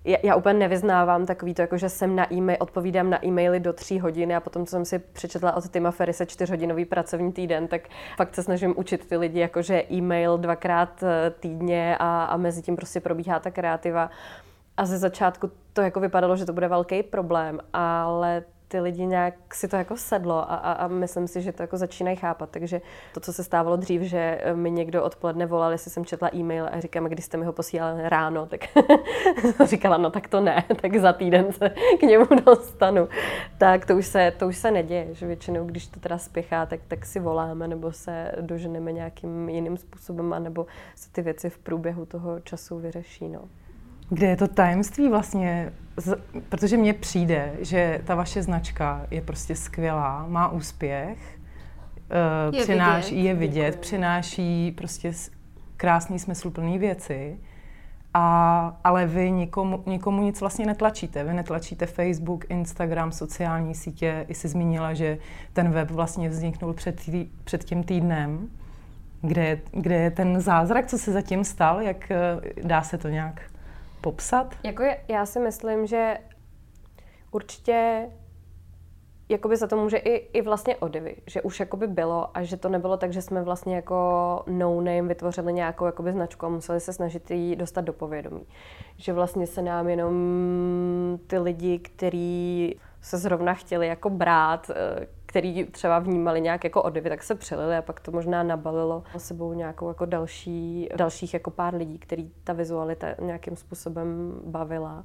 já, já úplně nevyznávám takový to, jako že jsem na e-mail, odpovídám na e-maily do tří hodin a potom, co jsem si přečetla od Tima Ferrise čtyřhodinový pracovní týden, tak fakt se snažím učit ty lidi, jakože e-mail dvakrát eh, týdně a, a mezi tím prostě probíhá ta kreativa. A ze začátku to jako vypadalo, že to bude velký problém, ale ty lidi nějak si to jako sedlo a, a, a myslím si, že to jako začínají chápat. Takže to, co se stávalo dřív, že eh, mi někdo odpoledne volal, jestli jsem četla e-mail a říkám, když jste mi ho posílali ráno, tak říkala, no tak to ne, tak za týden se k němu dostanu. Tak to už se, to už se neděje, že většinou, když to teda spěchá, tak, tak si voláme nebo se doženeme nějakým jiným způsobem, nebo se ty věci v průběhu toho času vyřeší. No. Kde je to tajemství vlastně? Protože mně přijde, že ta vaše značka je prostě skvělá, má úspěch, eh, je přináší, vidět. je vidět, Děkuji. přináší prostě krásný, smysluplný věci, a, ale vy nikomu, nikomu nic vlastně netlačíte. Vy netlačíte Facebook, Instagram, sociální sítě. I si zmínila, že ten web vlastně vzniknul před, tý, před tím týdnem. Kde je, kde je ten zázrak, co se zatím stal? Jak eh, dá se to nějak popsat? Jako já si myslím, že určitě jakoby za to může i, i vlastně Odivy, že už jakoby bylo a že to nebylo tak, že jsme vlastně jako no name vytvořili nějakou jakoby značku a museli se snažit ji dostat do povědomí. Že vlastně se nám jenom ty lidi, kteří se zrovna chtěli jako brát, eh, který třeba vnímali nějak jako odivy, tak se přelili a pak to možná nabalilo sebou nějakou jako další, dalších jako pár lidí, který ta vizualita nějakým způsobem bavila.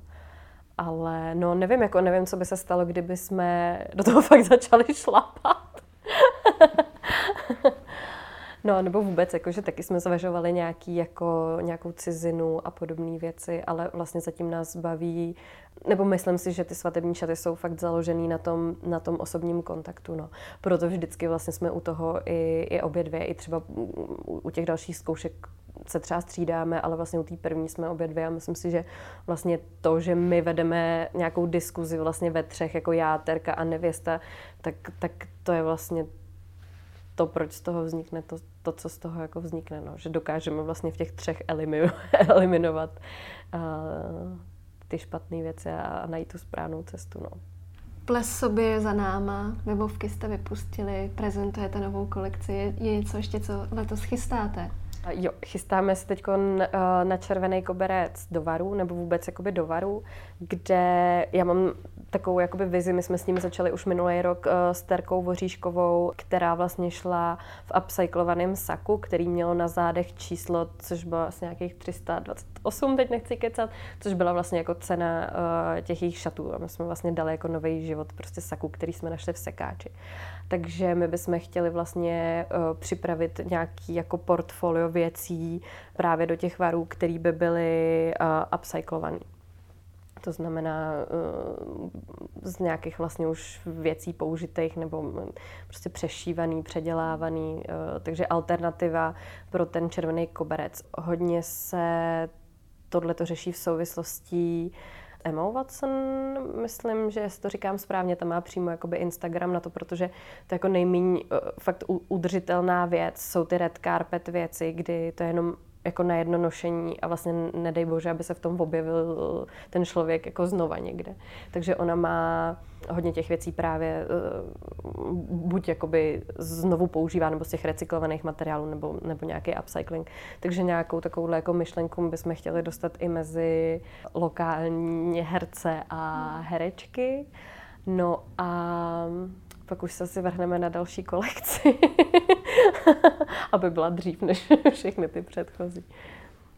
Ale no nevím, jako nevím, co by se stalo, kdyby jsme do toho fakt začali šlapat. No, nebo vůbec, jakože taky jsme zvažovali nějaký, jako, nějakou cizinu a podobné věci, ale vlastně zatím nás baví, nebo myslím si, že ty svatební šaty jsou fakt založený na tom, na tom osobním kontaktu, no. Proto vždycky vlastně jsme u toho i, i obě dvě, i třeba u, těch dalších zkoušek se třeba střídáme, ale vlastně u té první jsme obě dvě a myslím si, že vlastně to, že my vedeme nějakou diskuzi vlastně ve třech, jako já, Terka a nevěsta, tak, tak to je vlastně to, proč z toho vznikne to, to co z toho jako vznikne, no. že dokážeme vlastně v těch třech eliminovat uh, ty špatné věci a, najít tu správnou cestu. No. Ples sobě za náma, webovky jste vypustili, prezentujete novou kolekci. Je něco ještě, co letos chystáte? Jo, chystáme se teď eh, na červený koberec do Varu, nebo vůbec jakoby do Varu, kde já mám takovou jakoby vizi, my jsme s ním začali už minulý rok eh, s Terkou Voříškovou, která vlastně šla v upcyklovaném saku, který mělo na zádech číslo, což bylo vlastně nějakých 328, teď nechci kecat, což byla vlastně jako cena uh, těch jejich šatů a my jsme vlastně dali jako nový život prostě saku, který jsme našli v sekáči. Takže my bychom chtěli vlastně uh, připravit nějaký jako portfolio věcí právě do těch varů, které by byly uh, upcyklované. To znamená uh, z nějakých vlastně už věcí použitých nebo prostě přešívaný, předělávaný. Uh, takže alternativa pro ten červený koberec. Hodně se tohle to řeší v souvislosti Emma Watson, myslím, že to říkám správně, tam má přímo jakoby Instagram na to, protože to je jako nejméně uh, fakt udržitelná věc, jsou ty red carpet věci, kdy to je jenom jako na jedno nošení a vlastně nedej bože, aby se v tom objevil ten člověk jako znova někde. Takže ona má hodně těch věcí právě buď jakoby znovu používá nebo z těch recyklovaných materiálů nebo, nebo nějaký upcycling. Takže nějakou takovou jako myšlenku bychom chtěli dostat i mezi lokální herce a herečky. No a pak už se asi vrhneme na další kolekci, aby byla dřív než všechny ty předchozí.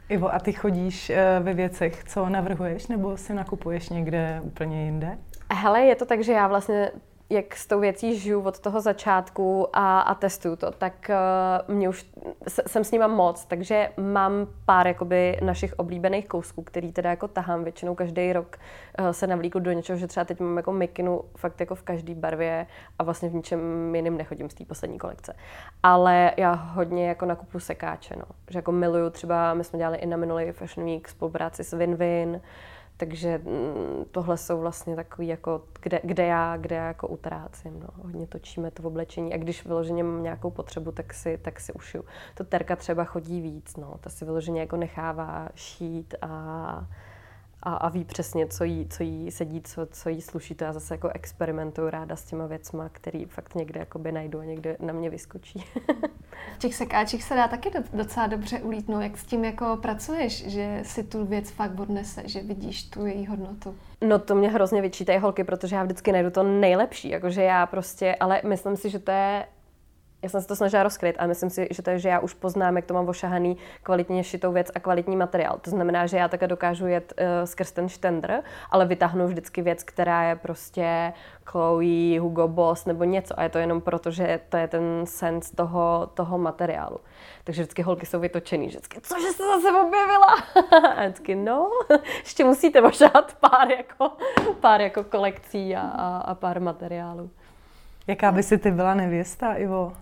Ivo, a ty chodíš eh, ve věcech, co navrhuješ, nebo si nakupuješ někde úplně jinde? Hele, je to tak, že já vlastně jak s tou věcí žiju od toho začátku a, a testuju to, tak uh, mě už jsem s nima moc, takže mám pár jakoby našich oblíbených kousků, který teda jako tahám většinou každý rok uh, se navlíku do něčeho, že třeba teď mám jako mikinu fakt jako v každé barvě a vlastně v ničem jiným nechodím z té poslední kolekce. Ale já hodně jako nakupu sekáče, no. Že jako miluju třeba, my jsme dělali i na minulý Fashion Week spolupráci s Win-Win, takže mm, tohle jsou vlastně takový, jako, kde, kde, já, kde já jako utrácím. No. Hodně točíme to v oblečení a když vyloženě mám nějakou potřebu, tak si, tak si ušiju. To terka třeba chodí víc, no. ta si vyloženě jako nechává šít a a, a ví přesně, co jí, co jí sedí, co, co jí sluší. To já zase jako experimentuju ráda s těma věcma, který fakt někde jakoby najdu a někde na mě vyskočí. v těch sekáčích se dá taky docela dobře ulítnout. Jak s tím jako pracuješ, že si tu věc fakt odnese, že vidíš tu její hodnotu? No to mě hrozně vyčítají holky, protože já vždycky najdu to nejlepší, jakože já prostě, ale myslím si, že to je já jsem se to snažila rozkryt a myslím si, že to je, že já už poznám, jak to mám ošahaný kvalitně šitou věc a kvalitní materiál. To znamená, že já také dokážu jet uh, skrz ten štendr, ale vytáhnu vždycky věc, která je prostě Chloe, Hugo Boss nebo něco a je to jenom proto, že to je ten sens toho, toho materiálu. Takže vždycky holky jsou vytočený, vždycky, cože jste zase objevila? a vždycky, no, ještě musíte ošahat pár jako, pár jako kolekcí a, a, a pár materiálů. Jaká by si ty byla nevěsta, Ivo?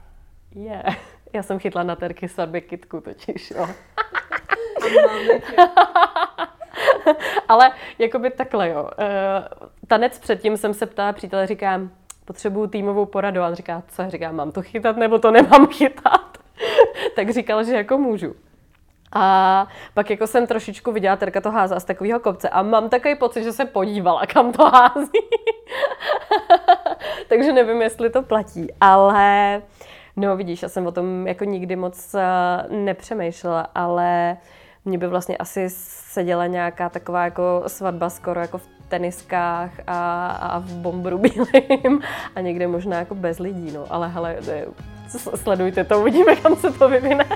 Je. Yeah. Já jsem chytla na terky svatby kitku totiž, jo. Ale jakoby takhle, jo. Uh, tanec předtím jsem se ptala přítele, říkám, potřebuju týmovou poradu. A on říká, co? Já říkám, mám to chytat nebo to nemám chytat? tak říkal, že jako můžu. A pak jako jsem trošičku viděla, Terka to házá z takového kopce a mám takový pocit, že se podívala, kam to hází. Takže nevím, jestli to platí, ale no vidíš, já jsem o tom jako nikdy moc uh, nepřemýšlela, ale mě by vlastně asi seděla nějaká taková jako svatba skoro jako v teniskách a, a v bombru bílým a někde možná jako bez lidí, no. Ale hele, sledujte to, uvidíme, kam se to vyvine.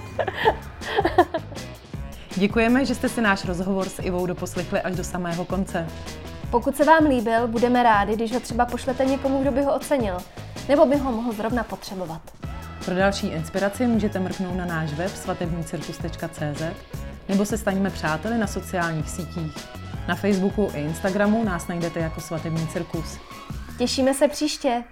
Děkujeme, že jste si náš rozhovor s Ivou doposlechli až do samého konce. Pokud se vám líbil, budeme rádi, když ho třeba pošlete někomu, kdo by ho ocenil, nebo by ho mohl zrovna potřebovat. Pro další inspiraci můžete mrknout na náš web svatebnícirkus.cz nebo se staňme přáteli na sociálních sítích. Na Facebooku i Instagramu nás najdete jako Svatební cirkus. Těšíme se příště.